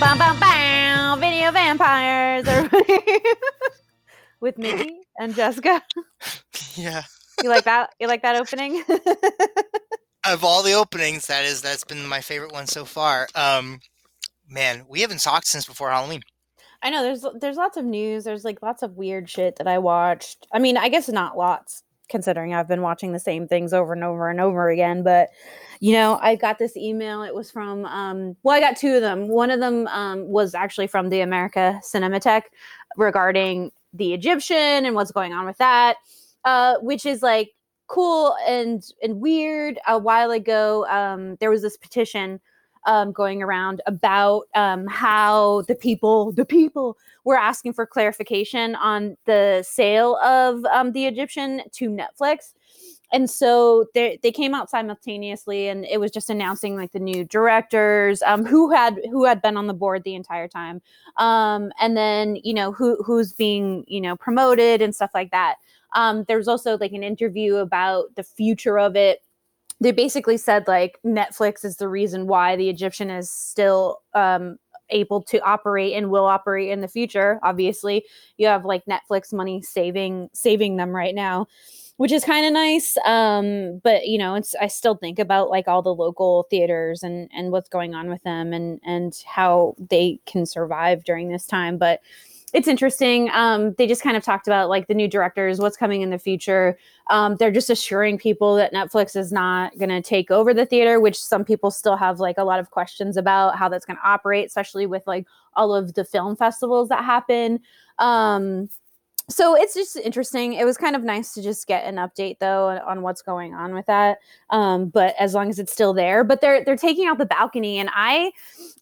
Bam, video vampires. With Mickey and Jessica. Yeah. You like that? You like that opening? Of all the openings, that is that's been my favorite one so far. Um, man, we haven't talked since before Halloween. I know there's there's lots of news. There's like lots of weird shit that I watched. I mean, I guess not lots considering I've been watching the same things over and over and over again, but you know, I got this email. It was from um well, I got two of them. One of them um was actually from the America Cinematheque regarding the Egyptian and what's going on with that. Uh which is like cool and and weird. A while ago, um there was this petition um, going around about um, how the people, the people were asking for clarification on the sale of um, the Egyptian to Netflix. And so they, they came out simultaneously, and it was just announcing like the new directors, um, who had who had been on the board the entire time, um, and then you know who who's being you know promoted and stuff like that. Um, there was also like an interview about the future of it they basically said like Netflix is the reason why the Egyptian is still um, able to operate and will operate in the future. Obviously, you have like Netflix money saving saving them right now, which is kind of nice. Um, but you know, it's I still think about like all the local theaters and and what's going on with them and and how they can survive during this time. But it's interesting. Um, they just kind of talked about like the new directors, what's coming in the future. Um, they're just assuring people that Netflix is not going to take over the theater, which some people still have like a lot of questions about how that's going to operate, especially with like all of the film festivals that happen. Um, so it's just interesting. It was kind of nice to just get an update though on, what's going on with that. Um, but as long as it's still there, but they're they're taking out the balcony, and I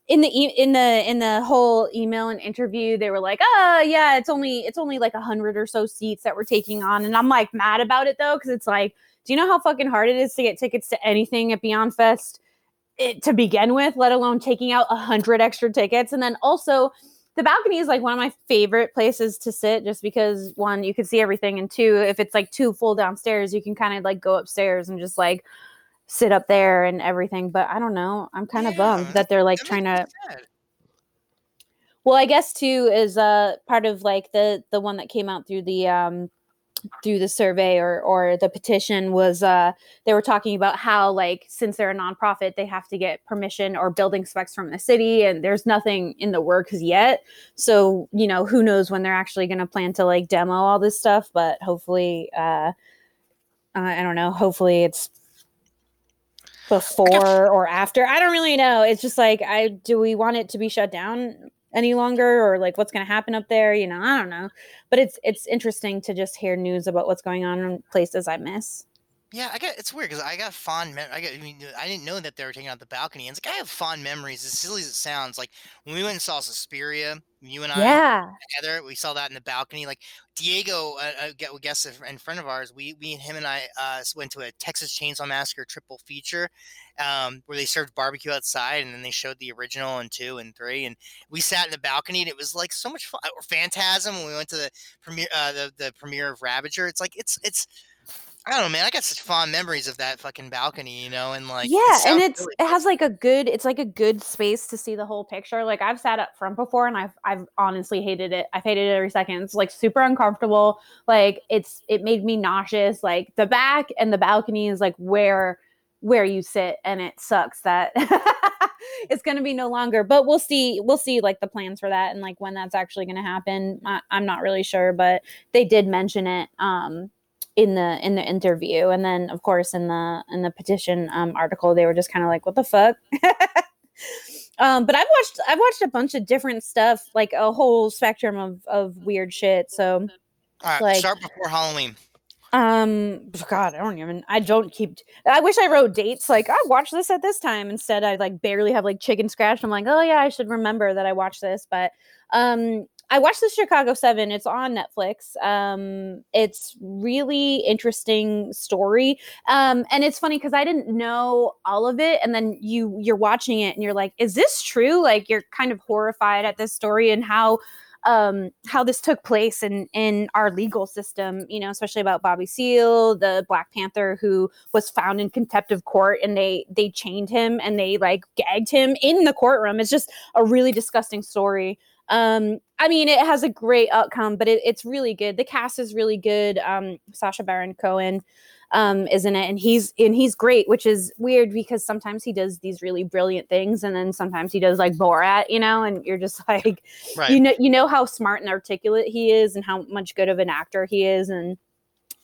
in the e- in the in the whole email and interview they were like oh yeah it's only it's only like a hundred or so seats that we're taking on and i'm like mad about it though because it's like do you know how fucking hard it is to get tickets to anything at beyond fest it, to begin with let alone taking out a hundred extra tickets and then also the balcony is like one of my favorite places to sit just because one you can see everything and two if it's like too full downstairs you can kind of like go upstairs and just like sit up there and everything. But I don't know. I'm kind of Yeah, bummed that they're like that trying to. Well, I guess too is uh part of like the the one that came out through the um through the survey or or the petition was uh they were talking about how like since they're a nonprofit they have to get permission or building specs from the city and there's nothing in the works yet so you know who knows when they're actually going to plan to like demo all this stuff but hopefully uh I don't know. Hopefully, it's before or after. I don't really know. It's just like, I do we want it to be shut down any longer, or like what's going to happen up there? You know, I don't know. But it's it's interesting to just hear news about what's going on in places I miss. Yeah, I got it's weird because I got fond. Mem- I got. I mean, I didn't know that they were taking out the balcony. And it's like I have fond memories. As silly as it sounds, like when we went and saw Suspiria, you and I Yeah, together, we saw that in the balcony. Like Diego, uh, uh, get we guest and friend of ours, we we and him and I uh, s- went to a Texas Chainsaw Massacre triple feature, um, where they served barbecue outside, and then they showed the original and two and three, and we sat in the balcony, and it was like so much fun. Or Phantasm when we went to the premiere, uh, the the premiere of Ravager. It's like it's it's. I don't know, man. I got such fond memories of that fucking balcony, you know, and like, it yeah, and it's really it has like a good it's like a good space to see the whole picture. Like I've sat up front before and I've I've honestly hated it. I've hated it every second. It's like super uncomfortable. Like it's it made me nauseous. Like the back and the balcony is like where where you sit and it sucks that it's going to be no longer but we'll see we'll see like the plans for that and like when that's actually going to happen I, i'm not really sure but they did mention it um in the in the interview. And then of course in the in the petition um article they were just kind of like what the fuck? Um but i've watched i've watched a bunch of different stuff like a whole spectrum of of weird shit so right, like- start before Halloween. um god i don't even i don't keep i wish i wrote dates like i watched this at this time. Instead i like barely have like chicken scratch. I'm like oh yeah i should remember that i watched this. But um i watched the chicago seven it's on netflix um it's really interesting story um and it's funny because i didn't know all of it and then you you're watching it and you're like is this true like you're kind of horrified at this story and how um, how this took place in in our legal system. You know, especially about Bobby Seale, the Black Panther who was found in contempt of court, and they they chained him and they like gagged him in the courtroom. It's just a really disgusting story. Um, I mean, it has a great outcome, but it, it's really good. The cast is really good. Um, Sacha Baron Cohen um, is in it, and he's and he's great, which is weird because sometimes he does these really brilliant things, and then sometimes he does like Borat, you know, and you're just like, right. you know, you know how smart and articulate he is, and how much good of an actor he is, and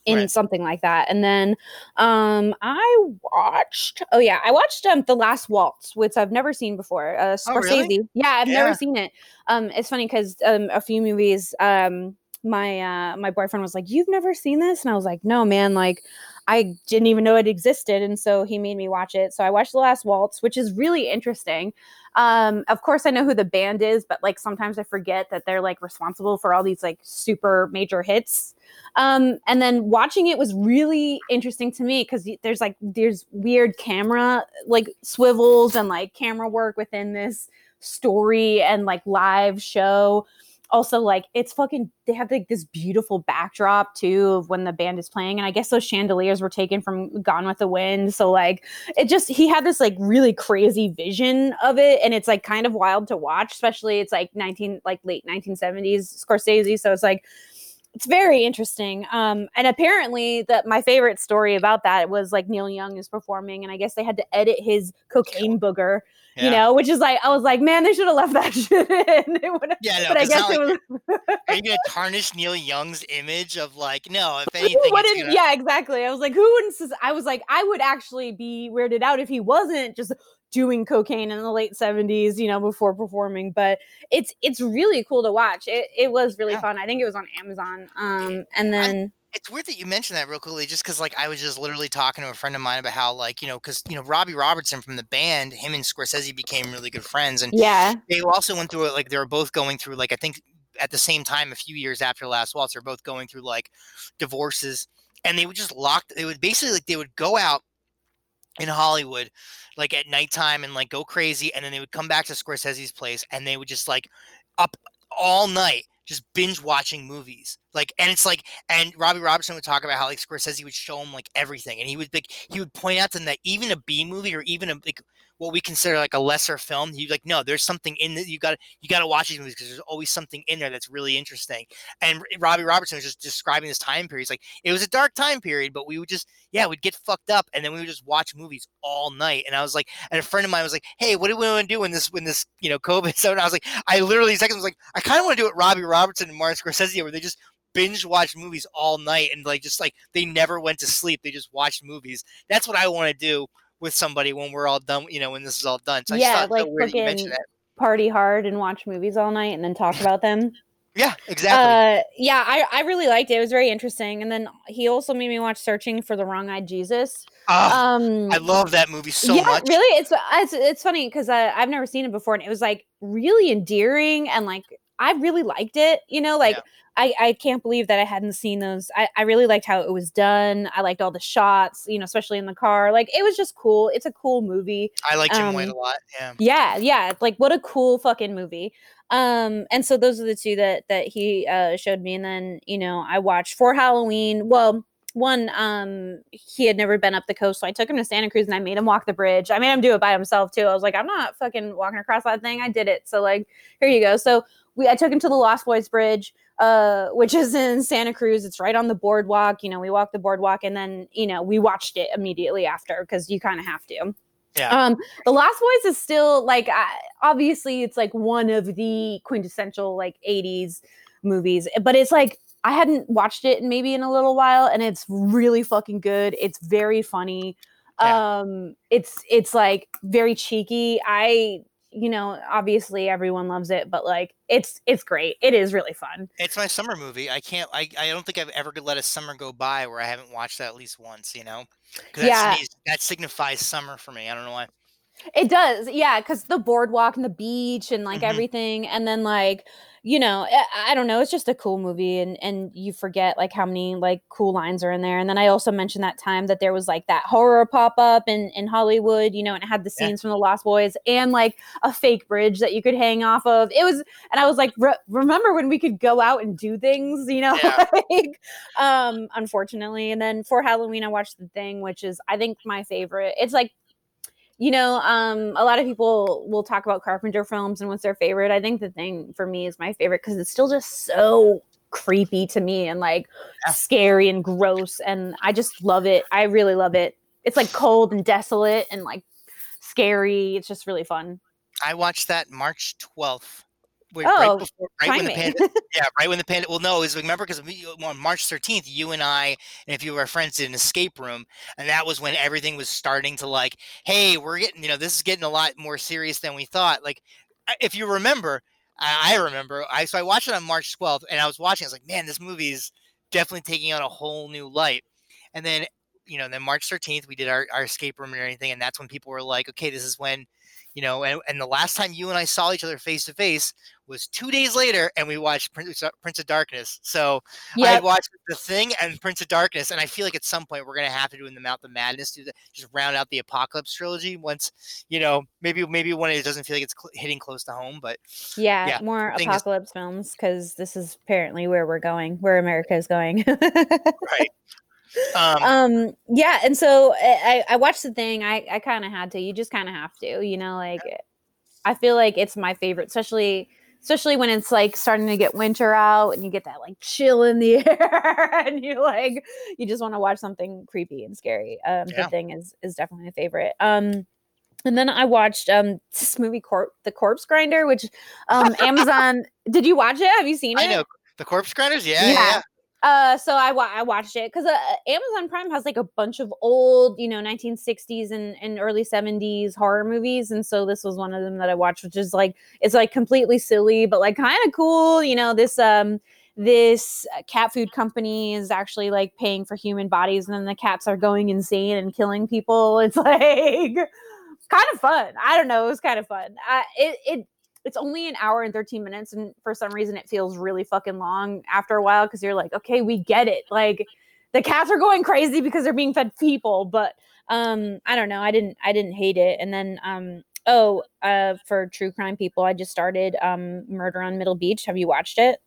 in right. something like that. And then um I watched oh yeah, I watched um The Last Waltz, which I've never seen before. Uh Scorsese. Oh, really? Yeah, I've yeah. never seen it. Um it's funny cuz um a few movies um my uh my boyfriend was like, "You've never seen this?" And I was like, "No, man, like I didn't even know it existed." And so he made me watch it. So I watched The Last Waltz, which is really interesting. Um of course I know who the band is, but like sometimes I forget that they're like responsible for all these like super major hits. Um and then watching it was really interesting to me cuz there's like there's weird camera like swivels and like camera work within this story and like live show also like it's fucking they have like this beautiful backdrop too of when the band is playing and i guess those chandeliers were taken from gone with the wind so like it just he had this like really crazy vision of it and it's like kind of wild to watch especially it's like 19 like late 1970s scorsese so it's like it's very interesting. Um, and apparently that my favorite story about that was like Neil Young is performing and I guess they had to edit his cocaine booger yeah. you know, which is like I was like, man, they should have left that shit in. yeah, no, but I guess it was. are you gonna tarnish Neil Young's image of like, no, if anything, gonna... yeah, exactly. I was like, who wouldn't? I was like, I would actually be weirded out if he wasn't just doing cocaine in the late 70s you know before performing but it's it's really cool to watch it, it was really yeah. fun i think it was on amazon um and then it's weird that you mentioned that real quickly, just because like I was just literally talking to a friend of mine about how like you know because you know Robbie Robertson from the band, him and Scorsese became really good friends, and yeah, they also went through it like they were both going through like I think at the same time a few years after Last Waltz, they're both going through like divorces, and they would just lock. They would basically like they would go out in Hollywood like at nighttime and like go crazy, and then they would come back to Scorsese's place and they would just like up all night just binge watching movies. Like, and it's like, and Robbie Robertson would talk about how like Scorsese would show him like everything, and he would like he would point out to them that even a B movie or even a like what we consider like a lesser film, he's like, no, there's something in that you got you got to watch these movies because there's always something in there that's really interesting. And Robbie Robertson was just describing this time period. He's like, it was a dark time period, but we would just yeah, we'd get fucked up, and then we would just watch movies all night. And I was like, and a friend of mine was like, hey, what do we want to do when this when this you know COVID? So and I was like, I literally seconds was like, I kind of want to do what Robbie Robertson and Martin Scorsese where they just binge watch movies all night and like just like they never went to sleep. They just watched movies. That's what I want to do with somebody when we're all done, you know, when this is all done. So yeah, like fucking party hard and watch movies all night and then talk about them. Yeah, exactly. Uh, yeah, I, I really liked it. It was very interesting. And then he also made me watch Searching for the Wrong Eyed Jesus. Uh, um, I love that movie so yeah, much. Really, it's it's it's funny because I've never seen it before, and it was like really endearing and like I really liked it. You know, like yeah. I, I can't believe that I hadn't seen those. I, I really liked how it was done. I liked all the shots, you know, especially in the car. Like it was just cool. It's a cool movie. I like Jim um, White a lot. Yeah. Yeah, yeah. Like what a cool fucking movie. Um, and so those are the two that that he uh showed me. And then, you know, I watched for Halloween. Well, one, um, he had never been up the coast, so I took him to Santa Cruz and I made him walk the bridge. I made him do it by himself too. I was like, I'm not fucking walking across that thing. I did it. So like, here you go. So we I took him to the Lost Boys Bridge, uh, which is in Santa Cruz. It's right on the boardwalk. You know, we walked the boardwalk and then you know we watched it immediately after because you kind of have to. Yeah. Um, the Lost Boys is still like obviously it's like one of the quintessential like '80s movies, but it's like I hadn't watched it in maybe in a little while, and it's really fucking good. It's very funny. Yeah. Um, it's it's like very cheeky. I you know, obviously everyone loves it, but like it's it's great. It is really fun. It's my summer movie. I can't. I, I don't think I've ever let a summer go by where I haven't watched that at least once. You know, yeah, that signifies summer for me. I don't know why. It does, yeah, because the boardwalk and the beach and like Mhm. everything, and then like you know, I, I don't know, it's just a cool movie, and and you forget like how many like cool lines are in there. And then I also mentioned that time that there was like that horror pop up in in Hollywood, you know, and it had the Yeah. scenes from the Lost Boys and like a fake bridge that you could hang off of. It was, and I was like, "Re- remember when we could go out and do things, you know? Yeah. like, um, unfortunately. And then for Halloween, I watched The Thing, which is I think my favorite. It's like you know, um, a lot of people will talk about Carpenter films and what's their favorite. I think the thing for me is my favorite because it's still just so creepy to me and like scary and gross. And I just love it. I really love it. It's like cold and desolate and like scary. It's just really fun. I watched that March 12th. Wait, Oh, right before, right when the pandemic, yeah, right when the pandemic. Well, no, was remember because uh, on March 13th, you and I and a few of our friends did an escape room, and that was when everything was starting to like, hey, we're getting, you know, this is getting a lot more serious than we thought. Like, if you remember, I, I remember, I so I watched it on March 12th, and I was watching, I was like, man, this movie is definitely taking on a whole new light. And then, you know, then March 13th, we did our, our escape room and everything, and that's when people were like, okay, this is when, you know, and, and the last time you and I saw each other face to face was two days later, and we watched Prince, Prince of Darkness. So I had watched The Thing and Prince of Darkness, and I feel like at some point we're gonna have to do in the Mouth of Madness, do the, just round out the Apocalypse trilogy. Once you know, maybe maybe when it doesn't feel like it's cl- hitting close to home, but Yeah, yeah, more thing is- apocalypse films because this is apparently where we're going, where America is going. right. Um, um yeah and so i i I watched the thing i i kind of had to you just kind of have to you know like i feel like it's my favorite especially especially when it's like starting to get winter out and you get that like chill in the air and you like you just want to watch something creepy and scary um Yeah. the thing is is definitely a favorite um and then I watched um this movie Corp The Corpse Grinder, which um Amazon did you watch it? Have you seen it? I know the Corpse Grinders. Yeah, Yeah. yeah. Uh, so I wa- I watched it because uh, Amazon Prime has like a bunch of old, you know, 1960s and, and early 70s horror movies, and so this was one of them that I watched, which is like it's like completely silly, but like kind of cool. You know, this um this uh, cat food company is actually like paying for human bodies, and then the cats are going insane and killing people. It's like kind of fun. I don't know, it was kind of fun. I, it it it's only an hour and 13 minutes and for some reason it feels really fucking long after a while because you're like okay we get it. Like the cats are going crazy because they're being fed people but um i don't know i didn't i didn't hate it and then um oh uh for true crime people i just started um murder on middle beach. Have you watched it?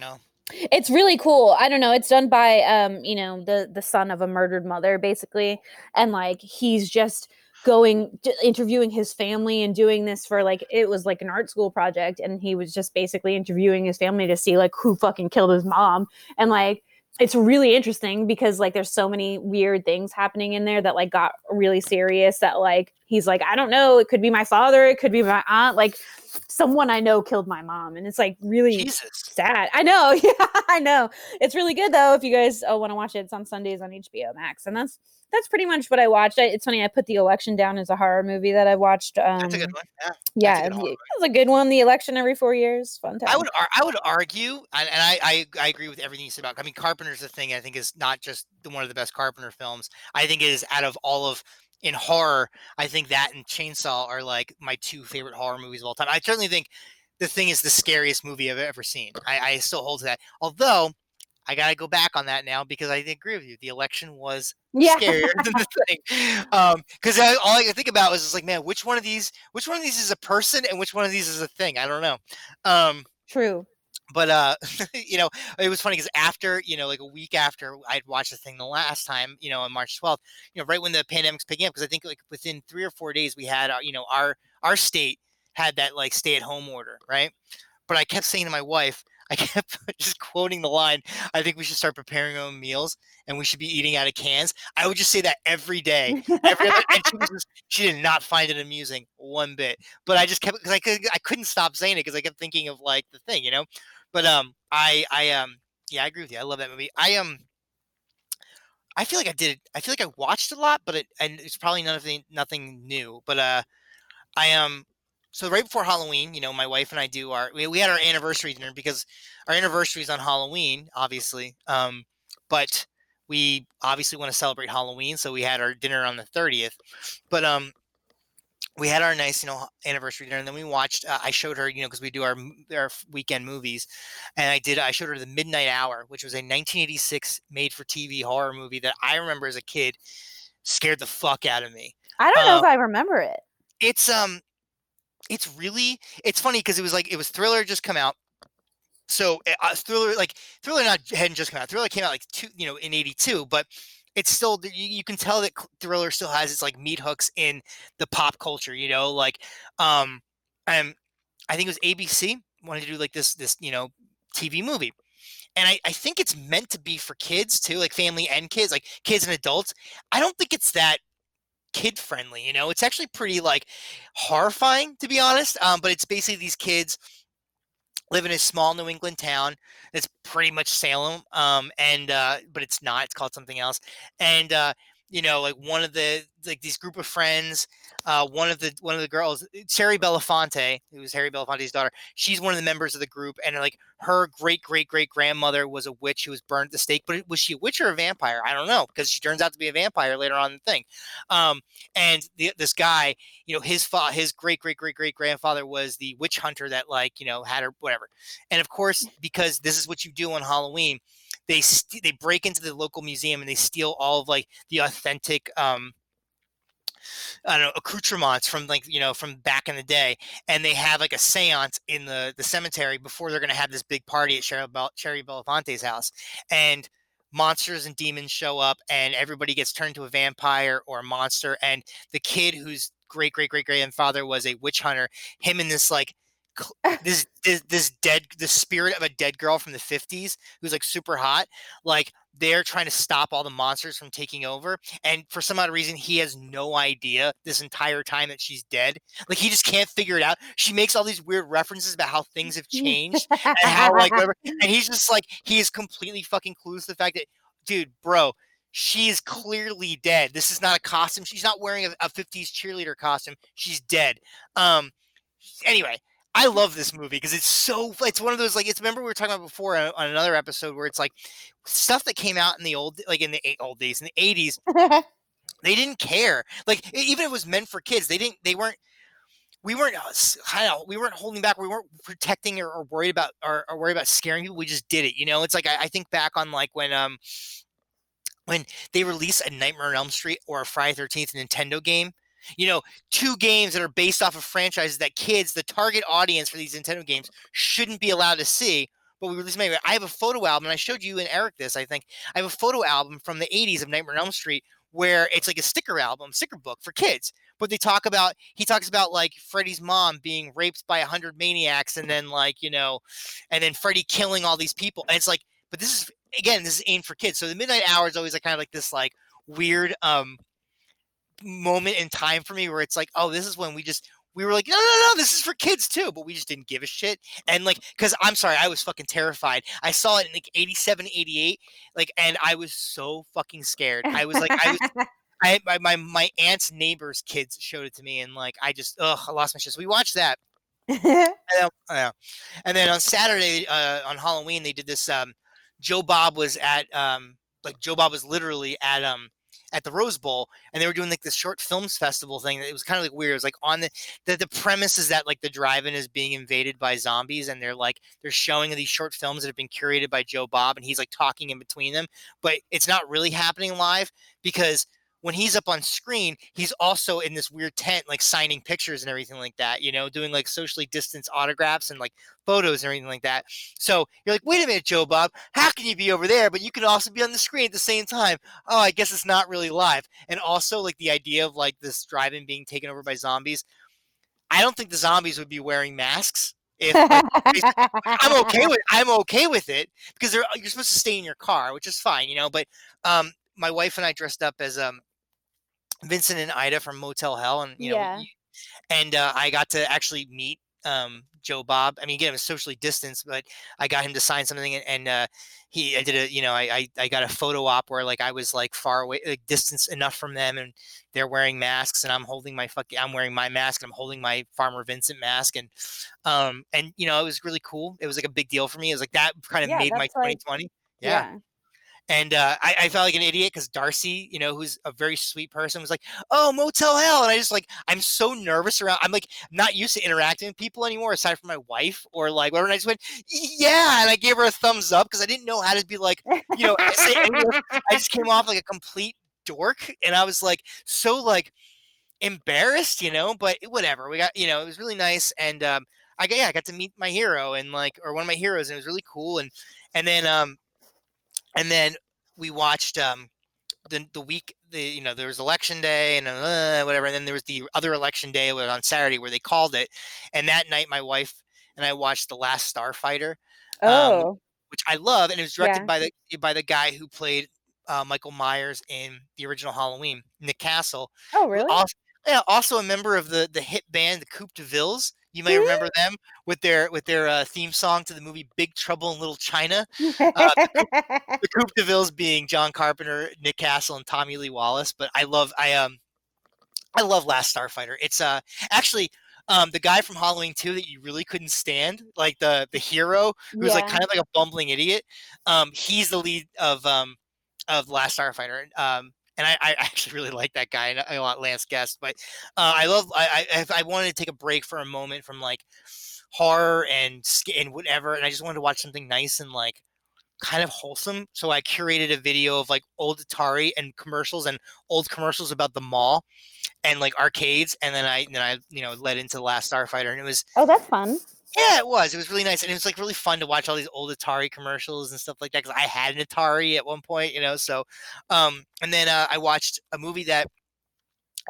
No. it's really cool. I don't know it's done by um you know the the son of a murdered mother basically and like he's just going interviewing his family and doing this for like it was like an art school project and he was just basically interviewing his family to see like who fucking killed his mom. And like it's really interesting because like there's so many weird things happening in there that like got really serious that like he's like i don't know. It could be my father. It could be my aunt. Like someone i know killed my mom and it's like really Jesus. sad. I know. Yeah, I know. It's really good though. If you guys oh, want to watch it, it's on Sundays on HBO Max, and that's that's pretty much what I watched. I, it's funny. I put the election down as a horror movie that I watched. Um, That's a good one. Yeah. Yeah, it was a good one. The election every four years, fun time. I would ar- I would argue, and, I, I I agree with everything you said about. I mean, Carpenter's the thing. I think is not just the, one of the best Carpenter films. I think it is out of all of in horror. I think that and Chainsaw are like my two favorite horror movies of all time. I certainly think the thing is the scariest movie I've ever seen. I, I still hold to that. Although I gotta go back on that now because I agree with you. The election was yeah, scarier than the thing. Um, because all I could think about was just like, man, which one of these, which one of these is a person and which one of these is a thing? I don't know. Um, true. But uh, you know, it was funny because after, you know, like a week after I'd watched the thing the last time, you know, on March 12th, you know, right when the pandemic's picking up, because I think like within three or four days we had, uh, you know, our our state had that like stay at home order, right? But I kept saying to my wife, I kept just quoting the line, I think we should start preparing our own meals and we should be eating out of cans. I would just say that every day. Every other, and she, was just, she did not find it amusing one bit. But I just kept because I could I couldn't stop saying it because I kept thinking of like the thing, you know. But um, I I um yeah I agree with you. I love that movie. I um. I feel like I did. I feel like I watched a lot, but it and it's probably nothing nothing new. But uh, I um so right before Halloween, you know, my wife and I do our we, we had our anniversary dinner because our anniversary is on Halloween, obviously. Um, but we obviously want to celebrate Halloween, so we had our dinner on the 30th. But um we had our nice, you know, anniversary dinner, and then we watched. Uh, I showed her, you know, because we do our our weekend movies, and I did. I showed her the Midnight Hour, which was a 1986 made-for-TV horror movie that I remember as a kid scared the fuck out of me. I don't know Um, if I remember it. it's um, it's really it's funny because it was like it was Thriller just come out. So uh, Thriller, like Thriller, not hadn't just come out. Thriller came out like two, you know, in '82, but it's still you, can tell that Thriller still has its like meat hooks in the pop culture. You know, like um, and I think it was ABC wanted to do like this this you know TV movie, and I, I think it's meant to be for kids too, like family and kids, like kids and adults. I don't think it's that kid friendly. You know, it's actually pretty like horrifying to be honest. Um, but it's basically these kids live in a small New England town that's pretty much Salem. Um, and uh, but it's not. It's called something else. And uh, you know, like one of the like these group of friends, uh, one of the one of the girls, Shari Belafonte, who was Harry Belafonte's daughter. She's one of the members of the group, and like her great great great grandmother was a witch who was burned at the stake. But was she a witch or a vampire? I don't know because she turns out to be a vampire later on in the thing. Um, and the, this guy, you know, his fa- his great great great great grandfather was the witch hunter that like you know had her whatever. And of course, because this is what you do on Halloween, they st- they break into the local museum and they steal all of like the authentic um I don't know accoutrements from like you know from back in the day, and they have like a séance in the the cemetery before they're going to have this big party at Shari, Bel- Belafonte's house, and monsters and demons show up, and everybody gets turned to a vampire or a monster, and the kid whose great great great grandfather was a witch hunter, him and this like this, this this dead the spirit of a dead girl from the 50s who's like super hot like they're trying to stop all the monsters from taking over and for some odd reason he has no idea this entire time that she's dead. Like he just can't figure it out. She makes all these weird references about how things have changed and how like whatever and he's just like he is completely fucking clueless to the fact that dude bro she is clearly dead. This is not a costume. She's not wearing a, a 50s cheerleader costume. She's dead. Um anyway I love this movie because it's so it's one of those like it's remember we were talking about before on, on another episode where it's like stuff that came out in the old like in the eight, old days in the 80s they didn't care. Like even if it was meant for kids they didn't they weren't we weren't uh, we weren't holding back we weren't protecting or, or worried about or, or, worried about scaring people we just did it you know? It's like I, I think back on like when um when they release a Nightmare on Elm Street or a Friday 13th Nintendo game you know, two games that are based off of franchises that kids, the target audience for these Nintendo games, shouldn't be allowed to see. But we released maybe I have a photo album, and I showed you and Eric this. I think I have a photo album from the '80s of Nightmare on Elm Street where it's like a sticker album, sticker book for kids. But they talk about he talks about like Freddy's mom being raped by a hundred maniacs, and then like you know, and then Freddy killing all these people. And it's like, but this is again, this is aimed for kids. So the Midnight Hour is always like kind of like this like weird um moment in time for me where it's like, oh, this is when we just we were like, no, no, no, this is for kids too, but we just didn't give a shit. And like, cause I'm sorry, I was fucking terrified. I saw it in like 87, 88, like, and I was so fucking scared. I was like, I was, I, my, my, my aunt's neighbor's kids showed it to me, and like, I just, ugh, I lost my shit. So we watched that. and, then, uh, and then on Saturday, uh, on Halloween, they did this. Um, Joe Bob was at, um, like, Joe Bob was literally at, um, at the Rose Bowl, and they were doing like this short films festival thing. It was kind of like weird. It was like on the, the the premise is that like the drive-in is being invaded by zombies, and they're like they're showing these short films that have been curated by Joe Bob, and he's like talking in between them, but it's not really happening live because when he's up on screen, he's also in this weird tent, like signing pictures and everything like that, you know, doing like socially distanced autographs and like photos and everything like that. So you're like, wait a minute, Joe Bob, how can you be over there, but you can also be on the screen at the same time? Oh, I guess it's not really live. And also, like the idea of like this drive in being taken over by zombies, I don't think the zombies would be wearing masks. If like, I'm okay with I'm okay with it because they're you're supposed to stay in your car, which is fine, you know. But um, my wife and I dressed up as um Vincent and Ida from Motel Hell, and you yeah. know, and uh, I got to actually meet um, Joe Bob. I mean, again, it was socially distanced, but I got him to sign something, and, and uh, he, I did a, you know, I, I, I, got a photo op where like I was like far away, like distance enough from them, and they're wearing masks, and I'm holding my fucking, I'm wearing my mask, and I'm holding my Farmer Vincent mask, and, um, and you know, it was really cool. It was like a big deal for me. It was like that kind of yeah, made my like, 2020. yeah. yeah and uh, I, I, felt like an idiot because Darcy, you know, who's a very sweet person, was like, "Oh, Motel Hell," and I just like, I'm so nervous around. I'm like not used to interacting with people anymore, aside from my wife or like whatever. And I just went, "Yeah," and I gave her a thumbs up because I didn't know how to be like, you know, I, just came off like a complete dork, and I was like so like embarrassed, you know, but whatever. We got, you know, it was really nice, and um, I got yeah, I got to meet my hero and like or one of my heroes, and it was really cool, and and then um and then we watched um the the week the you know there was election day and uh, whatever and then there was the other election day on Saturday where they called it. And that night my wife and I watched the last Starfighter um, oh. um, which I love and it was directed yeah. by the by the guy who played uh, Michael Myers in the original Halloween Nick Castle oh really? also, yeah also a member of the the hit band the Coupe de Villes you may remember them with their with their uh, theme song to the movie Big Trouble in Little China. Uh, the, the Coupe de Villes being John Carpenter, Nick Castle, and Tommy Lee Wallace. But I love I um I love Last Starfighter. It's uh actually um, the guy from Halloween 2 that you really couldn't stand, like the the hero who's yeah. like kind of like a bumbling idiot. Um, he's the lead of um of Last Starfighter. Um, and I, I, actually really like that guy and I want Lance Guest. But uh, I love I, I I wanted to take a break for a moment from like horror and and whatever, and I just wanted to watch something nice and like kind of wholesome. So I curated a video of like old Atari and commercials and old commercials about the mall and like arcades, and then I then I you know led into the Last Starfighter, and it was oh that's fun. Yeah, it was. It was really nice, and it was like really fun to watch all these old Atari commercials and stuff like that. Because I had an Atari at one point, you know. So, um, and then uh, I watched a movie that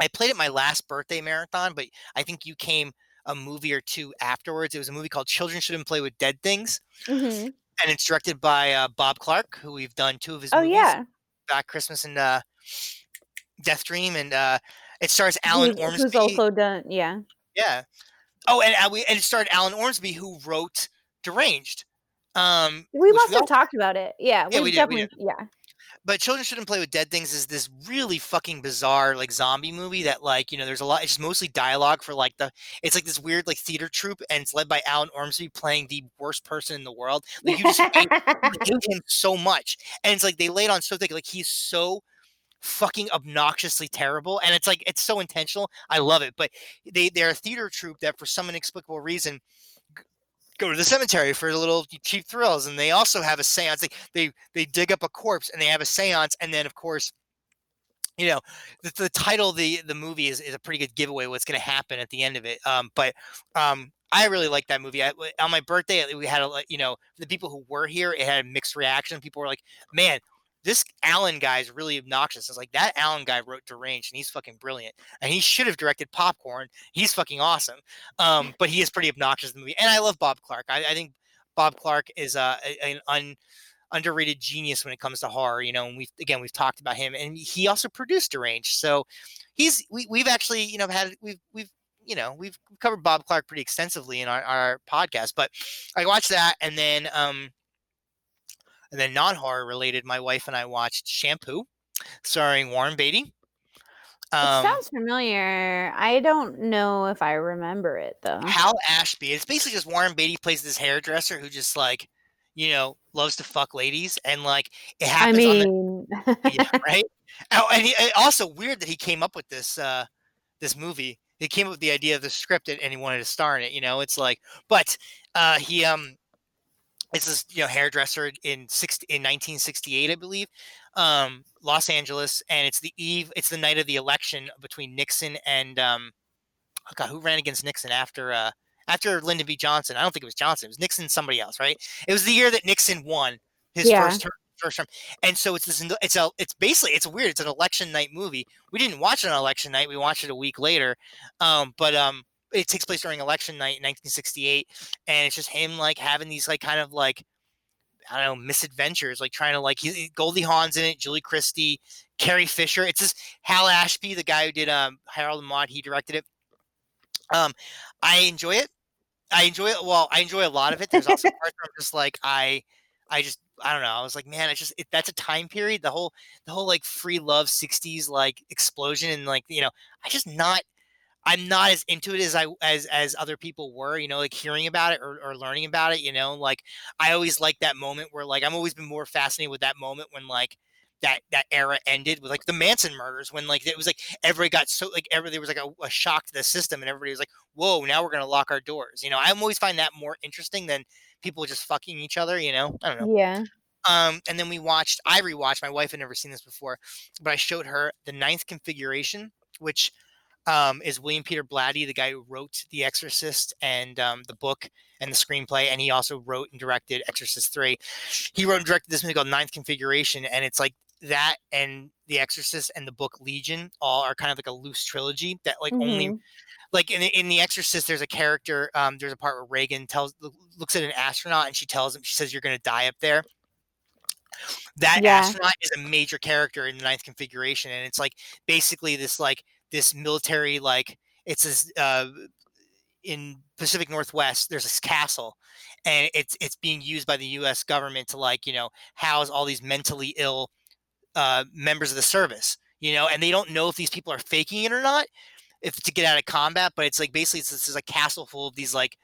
I played at my last birthday marathon, but I think you came a movie or two afterwards. It was a movie called "Children Shouldn't Play with Dead Things," mm-hmm. and it's directed by uh, Bob Clark, who we've done two of his. Oh movies, yeah, Black Christmas and uh, Death Dream, and uh, it stars Alan Ormsby. Who's also done, yeah. Yeah, Oh, and uh, we and it started Alan Ormsby, who wrote Deranged. Um, we must we have all, talked about it. Yeah, yeah, we did, we did. Yeah. But Children Shouldn't Play with Dead Things is this really fucking bizarre like zombie movie that like you know there's a lot. It's mostly dialogue for like the. It's like this weird like theater troupe, and it's led by Alan Ormsby playing the worst person in the world. Like you just hate him so much, and it's like they laid on so thick. Like he's so fucking obnoxiously terrible and it's like it's so intentional i love it but they they're a theater troupe that for some inexplicable reason go to the cemetery for a little cheap thrills and they also have a seance they they, they dig up a corpse and they have a seance and then of course you know the, the title of the the movie is, is a pretty good giveaway what's going to happen at the end of it um but um I really like that movie. I, on my birthday, we had a you know the people who were here, it had a mixed reaction. People were like, "Man, this Alan guy is really obnoxious. It's like that Alan guy wrote Deranged and he's fucking brilliant. And he should have directed Popcorn. He's fucking awesome. Um, but he is pretty obnoxious in the movie. And I love Bob Clark. I, I think Bob Clark is uh, an un, underrated genius when it comes to horror. You know, and we've again we've talked about him, and he also produced Deranged. So he's we, we've actually you know had we've we've you know we've covered Bob Clark pretty extensively in our, our podcast. But I watched that, and then um and then non horror related, my wife and I watched Shampoo, starring Warren Beatty. Um, it sounds familiar. I don't know if I remember it though. Hal Ashby. It's basically just Warren Beatty plays this hairdresser who just like, you know, loves to fuck ladies, and like it happens. I mean, the, yeah, right? Oh, and he, also weird that he came up with this uh this movie. He came up with the idea of the script and he wanted to star in it. You know, it's like, but uh he um it's this you know hairdresser in six in 1968 i believe um, los angeles and it's the eve it's the night of the election between nixon and um, oh god who ran against nixon after uh, after lyndon b. Johnson? I don't think it was johnson it was nixon somebody else right? It was the year that nixon won his yeah. first term first term and so it's this it's a it's basically it's weird it's an election night movie. We didn't watch it on election night we watched it a week later um, but um it takes place during election night in 1968 and it's just him like having these like kind of like I don't know misadventures like trying to like he, Goldie Hawn's in it Julie Christie Carrie Fisher it's just Hal Ashby the guy who did um Harold and Maude he directed it um I enjoy it I enjoy it well I enjoy a lot of it there's also parts where I'm just like I I just I don't know. I was like, man, it's just it, that's a time period. The whole the whole like free love '60s like explosion and like you know, I just not I'm not as into it as I as as other people were, you know, like hearing about it or, or learning about it, you know, like I always like that moment where like I'm always been more fascinated with that moment when like that that era ended with like the Manson murders when like it was like everybody got so like every there was like a, a shock to the system and everybody was like, whoa, now we're gonna lock our doors. You know, I always find that more interesting than people just fucking each other, you know? I don't know. Yeah. Um, and then we watched, I rewatched, my wife had never seen this before, but I showed her the ninth configuration, which um, is William Peter Blatty, the guy who wrote The Exorcist and um, the book and the screenplay, and he also wrote and directed Exorcist Three. He wrote and directed this movie called Ninth Configuration, and it's like that and The Exorcist and the book Legion all are kind of like a loose trilogy that like mm-hmm. only like in, in the exorcist there's a character um, there's a part where Regan tells looks at an astronaut and she tells him she says you're going to die up there that yeah. astronaut is a major character in the ninth configuration and it's like basically this like this military like it's this uh, in pacific northwest there's this castle and it's it's being used by the us government to like you know house all these mentally ill uh, members of the service you know and they don't know if these people are faking it or not if to get out of combat but it's like basically it's, this is a castle full of these like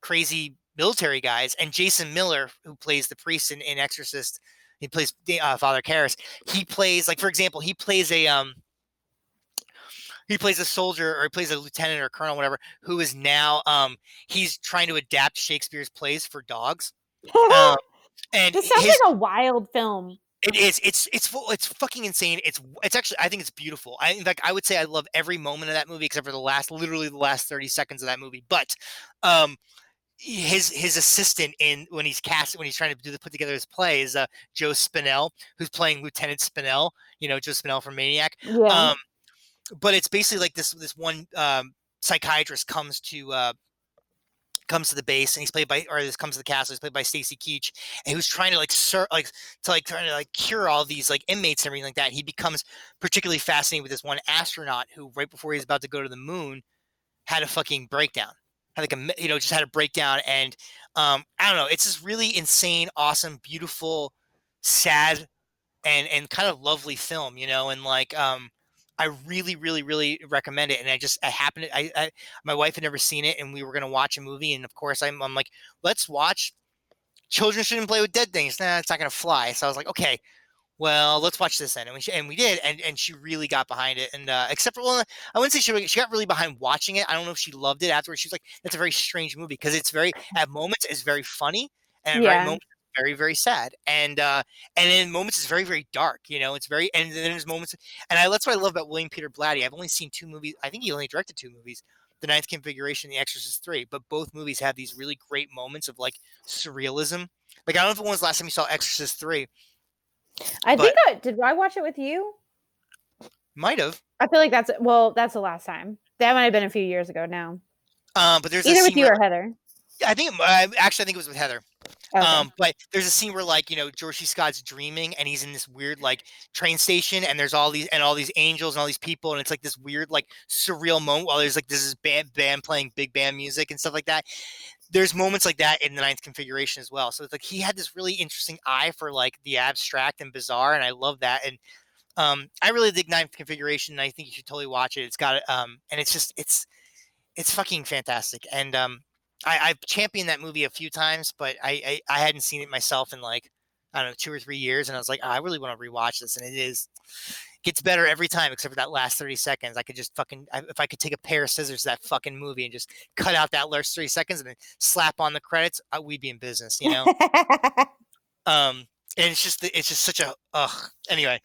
crazy military guys and jason miller who plays the priest in, in exorcist he plays uh, father Karras. he plays like for example he plays a um he plays a soldier or he plays a lieutenant or colonel whatever who is now um he's trying to adapt shakespeare's plays for dogs um, and this sounds his, like a wild film it is. It's it's it's fucking insane. It's it's actually I think it's beautiful. I in fact I would say I love every moment of that movie except for the last literally the last 30 seconds of that movie. But um his his assistant in when he's cast when he's trying to do the put together his play is uh, Joe Spinell who's playing Lieutenant Spinell. You know Joe Spinell from Maniac. Yeah. Um, but it's basically like this this one um, psychiatrist comes to uh, comes to the base and he's played by or this comes to the castle he's played by Stacy Keach and was trying to like sir like to like trying to like cure all these like inmates and everything like that he becomes particularly fascinated with this one astronaut who right before he's about to go to the moon had a fucking breakdown had like a you know just had a breakdown and um I don't know it's this really insane awesome beautiful sad and and kind of lovely film you know and like um I really, really, really recommend it. And I just, I happened, to, I, I, my wife had never seen it, and we were going to watch a movie, and of course, I'm, I'm like, let's watch. Children shouldn't play with dead things. Nah, it's not going to fly. So I was like, okay, well, let's watch this then. And we, and we did, and, and she really got behind it. And uh, except for, well, I wouldn't say she, she got really behind watching it. I don't know if she loved it afterwards. She was like, that's a very strange movie because it's very, at moments, it's very funny. And yeah. at moments, very very sad and uh and in moments it's very very dark you know it's very and then there's moments and I that's what I love about William Peter Blatty I've only seen two movies I think he only directed two movies the ninth configuration and the exorcist 3 but both movies have these really great moments of like surrealism like I don't know if it was the last time you saw exorcist 3 I think I did I watch it with you? Might have. I feel like that's well that's the last time that might have been a few years ago now. Um but there's either with you or Heather. I think uh, actually I think it was with Heather Okay. Um, but there's a scene where like you know George. Scott's dreaming and he's in this weird like train station and there's all these and all these angels and all these people and it's like this weird like surreal moment while there's like this is band band playing big band music and stuff like that. There's moments like that in the ninth configuration as well. So it's like he had this really interesting eye for like the abstract and bizarre, and I love that. And um, I really dig ninth configuration, and I think you should totally watch it. It's got um, and it's just it's it's fucking fantastic. And um, I, I've championed that movie a few times, but I, I, I hadn't seen it myself in like I don't know two or three years, and I was like, oh, I really want to rewatch this, and it is gets better every time except for that last 30 seconds. I could just fucking if I could take a pair of scissors to that fucking movie and just cut out that last 30 seconds and then slap on the credits, uh, we'd be in business, you know. um, and it's just it's just such a ugh. Anyway,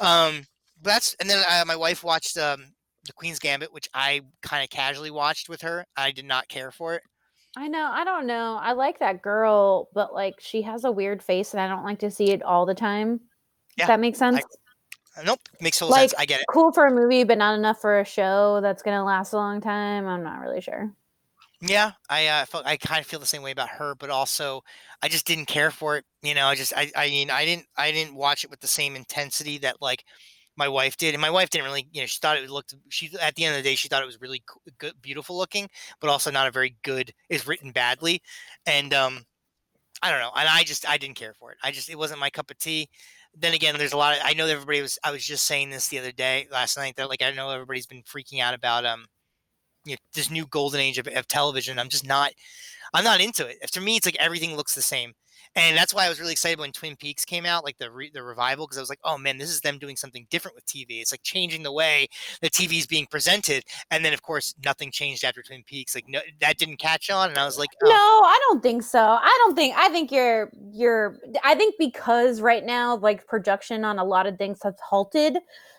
um, that's and then uh, my wife watched um the Queen's Gambit, which I kind of casually watched with her. I did not care for it. I know. I don't know. I like that girl, but like she has a weird face, and I don't like to see it all the time. Yeah, that makes sense. I, nope, makes total like, sense. I get it. Cool for a movie, but not enough for a show that's gonna last a long time. I'm not really sure. Yeah, I uh, felt I kind of feel the same way about her, but also I just didn't care for it. You know, I just I I mean I didn't I didn't watch it with the same intensity that like my wife did, and my wife didn't really, you know, she thought it looked. She at the end of the day, she thought it was really good, beautiful looking, but also not a very good. Is written badly, and um, I don't know, and I just I didn't care for it. I just it wasn't my cup of tea. Then again, there's a lot of I know everybody was. I was just saying this the other day, last night that like I know everybody's been freaking out about um you know, this new golden age of, of television. I'm just not, I'm not into it. To me, it's like everything looks the same and that's why I was really excited when Twin Peaks came out, like the re- the revival, because I was like, oh man, this is them doing something different with TV. It's like changing the way the TV is being presented. And then of course, nothing changed after Twin Peaks. Like no, that didn't catch on, and I was like, oh. no, I don't think so. I don't think. I think you're you're. I think because right now, like production on a lot of things has halted.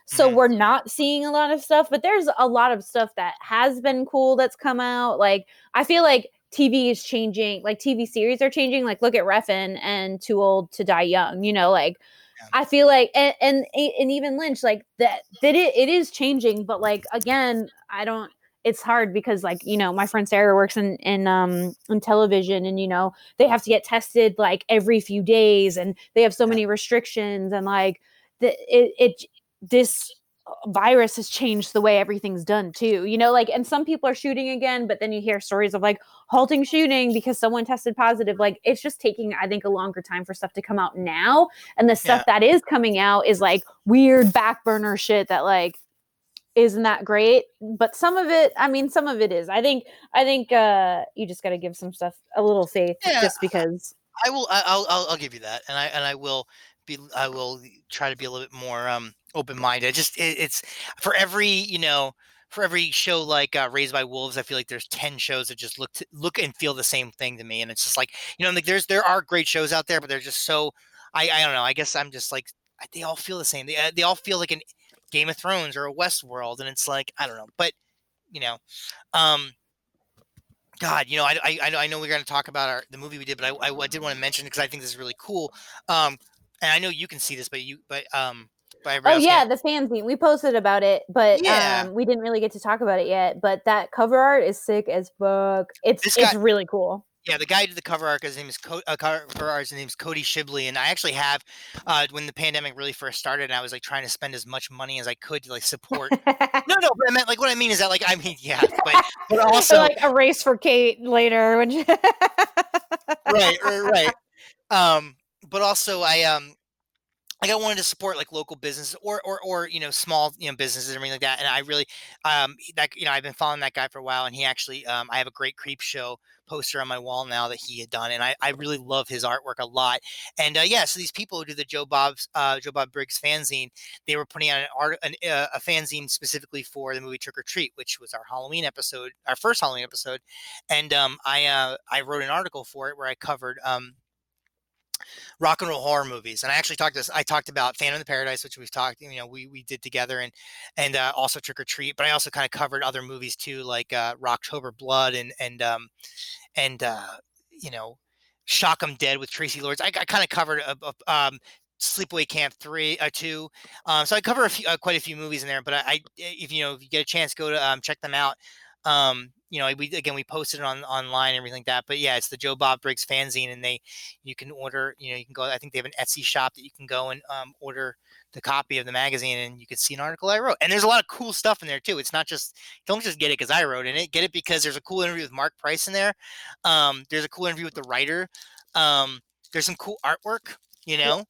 So mm-hmm. we're not seeing a lot of stuff, but there's a lot of stuff that has been cool that's come out. Like I feel like TV is changing, like TV series are changing. Like look at Refn and Too Old to Die Young. You know, like yeah. I feel like and, and and even Lynch, like that that it, it is changing. But like again, I don't. It's hard because like you know my friend Sarah works in in um in television and you know they have to get tested like every few days and they have so many restrictions and like the it, it this virus has changed the way everything's done too you know like and some people are shooting again but then you hear stories of like halting shooting because someone tested positive like it's just taking i think a longer time for stuff to come out now and the stuff yeah. that is coming out is like weird back burner shit that like isn't that great but some of it i mean some of it is i think i think uh you just got to give some stuff a little faith yeah, just because i will I'll, I'll i'll give you that and i and i will be i will try to be a little bit more um open minded. Just it, it's for every you know for every show like uh, Raised by Wolves, I feel like there's ten shows that just look to, look and feel the same thing to me, and it's just like you know like there's there are great shows out there, but they're just so I I don't know. I guess I'm just like they all feel the same. They uh, they all feel like an Game of Thrones or a Westworld, and it's like I don't know, but you know, um. God, you know, I, I, I know we're going to talk about our the movie we did, but I, I, I did want to mention because I think this is really cool. Um, and I know you can see this, but you, but um, oh yeah, the fanzine. We posted about it, but yeah. um, we didn't really get to talk about it yet. But that cover art is sick as fuck. It's this it's guy, really cool. Yeah, the guy did the cover art. His name is Co- uh, cover art. His name is Cody Shibley, and I actually have uh, when the pandemic really first started, and I was like trying to spend as much money as I could to like support. no, no, but I meant like what I mean is that like I mean yeah, but but also like a race for Kate later when. right, right, right. Um, but also I um like I wanted to support like local businesses or or or you know small you know businesses and everything like that. And I really um that you know I've been following that guy for a while, and he actually um I have a great Creepshow poster on my wall now that he had done, and I I really love his artwork a lot. And uh, yeah, so these people who do the Joe Bob's uh, Joe Bob Briggs fanzine, they were putting out an art an, uh, a fanzine specifically for the movie Trick or Treat, which was our Halloween episode, our first Halloween episode. And um I uh I wrote an article for it where I covered um rock and roll horror movies. And I actually talked this. I talked about Phantom of the Paradise, which we've talked, you know, we we did together, and and uh, also Trick or Treat. But I also kind of covered other movies too, like uh, Rocktober Blood and and um and uh, you know, Shock 'Em Dead with Traci Lords. I, I kind of covered a, a, um, Sleepaway Camp three, uh, two. Um, so I cover a few, uh, quite a few movies in there. But I, I, if you know, if you get a chance, go to um, check them out. Um, you know, we again we posted it on online and everything like that. But yeah, it's the Joe Bob Briggs fanzine, and they you can order. You know, you can go. I think they have an Etsy shop that you can go and um, order the copy of the magazine, and you can see an article I wrote. And there's a lot of cool stuff in there too. It's not just don't just get it because I wrote in it. Get it because there's a cool interview with Marc Price in there. Um, there's a cool interview with the writer. Um, there's some cool artwork. You know.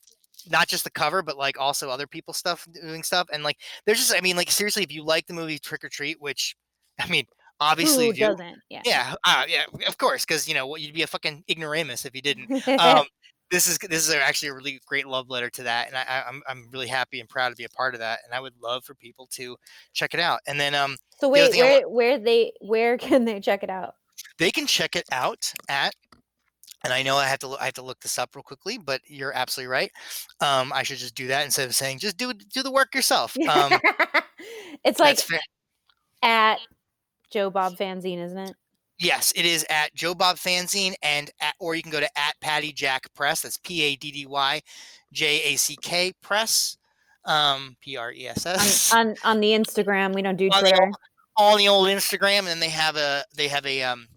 Not just the cover, but like also other people's stuff doing stuff, and like there's just, I mean, like seriously, if you like the movie Trick or Treat, which I mean, obviously Who do. doesn't? Yeah. Yeah, uh, yeah, of course, because you know you'd be a fucking ignoramus if you didn't. Um, this is this is actually a really great love letter to that, and I, am I'm, I'm really happy and proud to be a part of that, and I would love for people to check it out. And then um, so wait, where where they where can they check it out? They can check it out at. And I know I have to I have to look this up real quickly, but you're absolutely right. Um, I should just do that instead of saying just do do the work yourself. Um, it's like at Joe Bob Fanzine, isn't it? Yes, it is at Joe Bob Fanzine, and at, or you can go to at Paddy Jack Press. That's P A D D Y J A C K Press. Um, P R E S S. On, on, on the Instagram, we don't do on Twitter. The, on the old Instagram, and then they have a they have a um,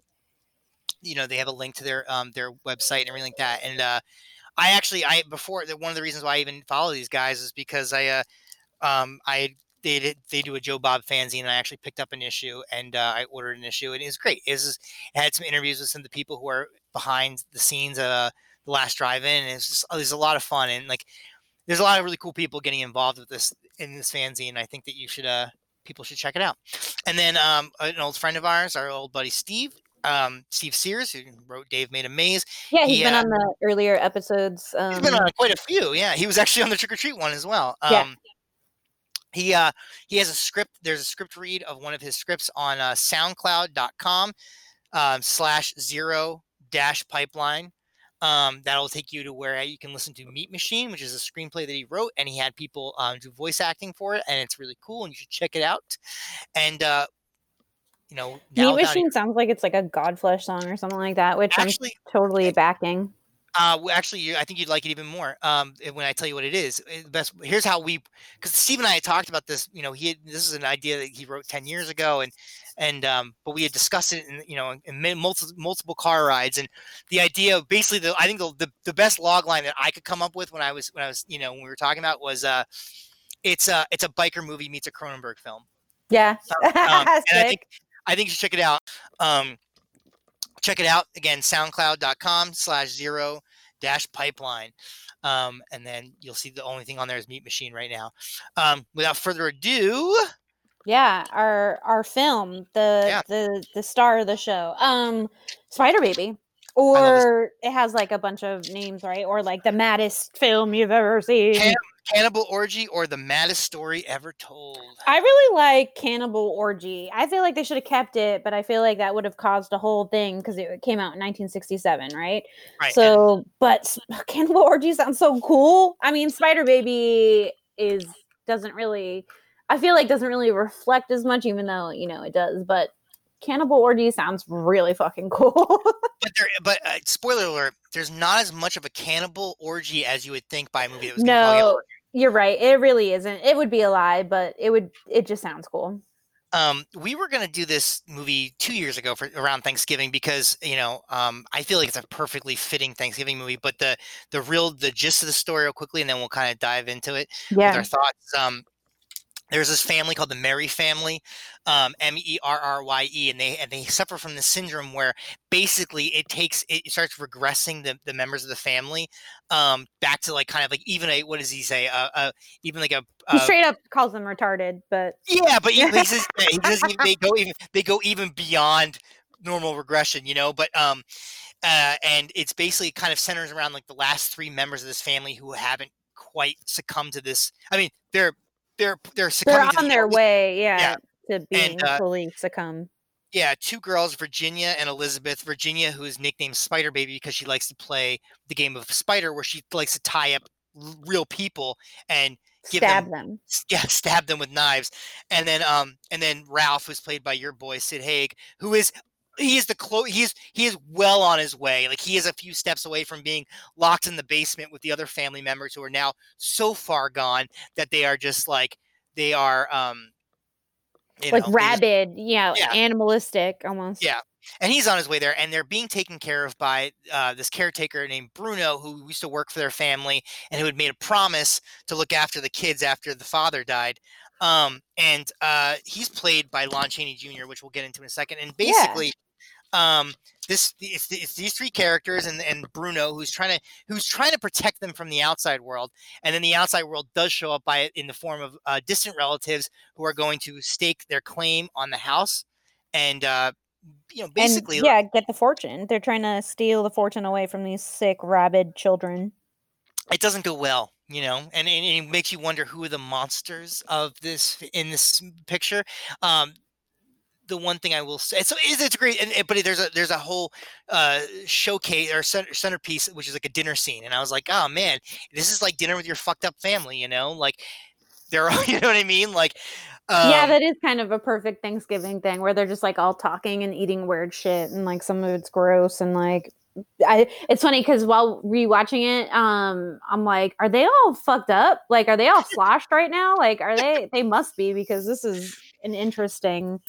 you know, they have a link to their um their website and everything like that. And uh, I actually I before that one of the reasons why I even follow these guys is because I uh um I they did, they do a Joe Bob fanzine, and I actually picked up an issue and uh, I ordered an issue, and it was great. It, was, it had some interviews with some of the people who are behind the scenes of uh, the last drive-in, and it's just it was a lot of fun, and like there's a lot of really cool people getting involved with this in this fanzine. I think that you should uh people should check it out. And then um, an old friend of ours, our old buddy Steve, um, Steve Sears, who wrote Dave Made a Maze. Yeah, he's He, been uh, on the earlier episodes. Um, He's been on quite a few. Yeah, he was actually on the Trick or Treat one as well. Um, Yeah. He uh he has a script. There's a script read of one of his scripts on uh, SoundCloud.com um, slash zero dash pipeline. Um, that'll take you to where you can listen to Meat Machine, which is a screenplay that he wrote, and he had people um, do voice acting for it, and it's really cool, and you should check it out. And uh, you know, now Meat Machine sounds like it's like a Godflesh song or something like that, which actually, I'm totally backing. Uh, well, actually, you, I think you'd like it even more. Um, eh, when I tell you what it is, Eh, the best. Here's how we, because Steve and I had talked about this. You know, he had, this is an idea that he wrote ten years ago, and and um, but we had discussed it in you know in ma- multiple multiple car rides, and the idea of basically the I think the, the the best log line that I could come up with when I was when I was you know when we were talking about was uh, it's a it's a biker movie meets a Cronenberg film. Yeah. Um, and I think I think you should check it out. Um, check it out again, soundcloud.com slash zero dash pipeline. Um, and then you'll see the only thing on there is Meat Machine right now. Um, without further ado, Yeah, our our film, the Yeah. the the star of the show, um, Spider Baby, or it has like a bunch of names, right? Or like the maddest film you've ever seen. Can- Cannibal Orgy or the maddest story ever told. I really like Cannibal Orgy. I feel like they should have kept it, but I feel like that would have caused a whole thing because it came out in 1967, right? Right. and- So, but Cannibal Orgy sounds so cool. I mean, Spider Baby is doesn't really. I feel like doesn't really reflect as much, even though you know it does. But Cannibal Orgy sounds really fucking cool. but there, but uh, spoiler alert: there's not as much of a cannibal orgy as you would think by a movie that was no, you're right. It really isn't. It would be a lie, but it would. It just sounds cool. um, we were going to do this movie two years ago for around Thanksgiving because you know um, I feel like it's a perfectly fitting Thanksgiving movie. But the the real the gist of the story real quickly, and then we'll kind of dive into it with Yeah. our thoughts. Um, there's this family called the Merrye family, um, M E R R Y E, and they and they suffer from this syndrome where basically it takes it starts regressing the, the members of the family um, back to like kind of like even a what does he say uh, uh, even like a He uh, straight up calls them retarded, but yeah, but he, he says he says they go even they go even beyond normal regression, you know. But um, uh, and it's basically kind of centers around like the last three members of this family who haven't quite succumbed to this. I mean, they're they're they're they're succumbing to on the their illness- way, yeah, to being uh, fully succumb. Yeah, two girls, Virginia and Elizabeth. Virginia, who is nicknamed Spider Baby because she likes to play the game of Spider, where she likes to tie up real people and give them- Stab them. s- yeah, stab them with knives. And then um and then Ralph, who's played by your boy Sid Haig, who is he is the close he is he is well on his way. Like he is a few steps away from being locked in the basement with the other family members who are now so far gone that they are just like they are um you like know, they just- rabid, yeah, Yeah. animalistic almost. Yeah. and he's on his way there and they're being taken care of by uh, this caretaker named bruno who used to work for their family and who had made a promise to look after the kids after the father died um, and uh, he's played by lon chaney jr which we'll get into in a second and Yeah. basically um, this it's, it's these three characters and, and bruno who's trying to who's trying to protect them from the outside world and then the outside world does show up by it in the form of uh, distant relatives who are going to stake their claim on the house and uh, you know basically and, yeah, get the fortune. They're trying to steal the fortune away from these sick, rabid children. it doesn't go well you know and, and it makes you wonder who are the monsters of this in this picture um the one thing I will say, so it's, it's great, and, but there's a there's a whole uh, showcase or center, centerpiece, which is like a dinner scene, and I was like, oh man, this is like dinner with your fucked up family, you know, like they're, all- you know what I mean, like, um, yeah, that is kind of a perfect Thanksgiving thing where they're just like all talking and eating weird shit and like some of it's gross and like I it's funny because while rewatching it, um, I'm like, are they all fucked up? Like, are they all sloshed right now? Like, are they they must be because this is an interesting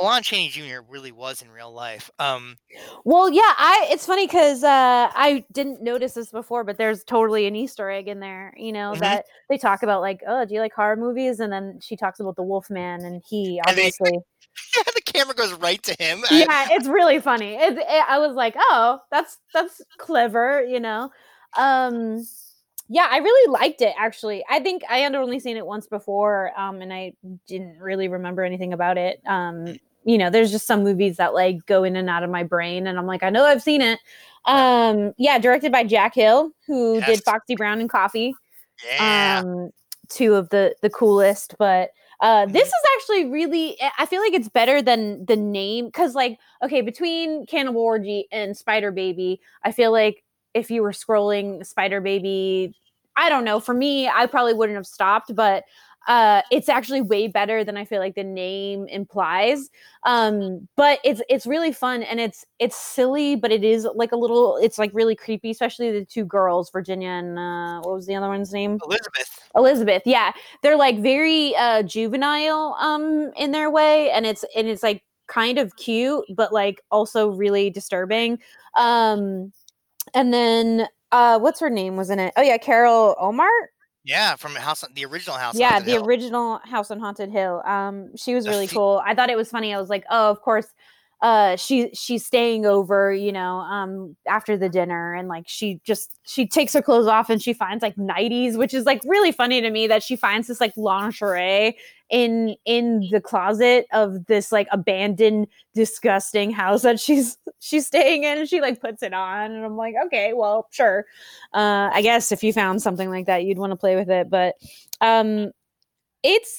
Lon Chaney Jr. really was in real life. Um, Well, yeah, I it's funny because uh, I didn't notice this before, but there's totally an Easter egg in there. You know Mhm. that they talk about like, oh, do you like horror movies? And then she talks about the Wolfman, and he And obviously, yeah, the camera goes right to him. I- yeah, it's really funny. It, it, I was like, oh, that's that's clever, you know. Um, Yeah, I really liked it actually. I think I had only seen it once before, um, and I didn't really remember anything about it. Um, you know, there's just some movies that like go in and out of my brain, and I'm like, I know I've seen it. Um, yeah, directed by Jack Hill, who Yes. did Foxy Brown and Coffy. Yeah. Um, two of the the coolest, but uh, this is actually really. I- I feel like it's better than the name because, like, okay, between Cannibal Orgy and Spider Baby, I feel like if you were scrolling Spider Baby, I don't know. For me, I probably wouldn't have stopped, but uh, it's actually way better than I feel like the name implies. Um, but it's it's really fun and it's it's silly, but it is like a little. It's like really creepy, especially the two girls, Virginia and uh, what was the other one's name? Elizabeth. Elizabeth, yeah. They're like very uh juvenile um in their way and it's and it's like kind of cute but like also really disturbing. Um and then uh what's her name was in it? Oh yeah, Carol Ohmart? Yeah, from House on the original House. on yeah, Haunted the Hill. original House on Haunted Hill. Um she was really cool. I thought it was funny. I was like, "Oh, of course uh she she's staying over you know um after the dinner and like she just she takes her clothes off and she finds like nighties which is like really funny to me that she finds this like lingerie in in the closet of this like abandoned disgusting house that she's she's staying in and she like puts it on and i'm like okay well sure. Uh i guess if you found something like that you'd want to play with it but um it's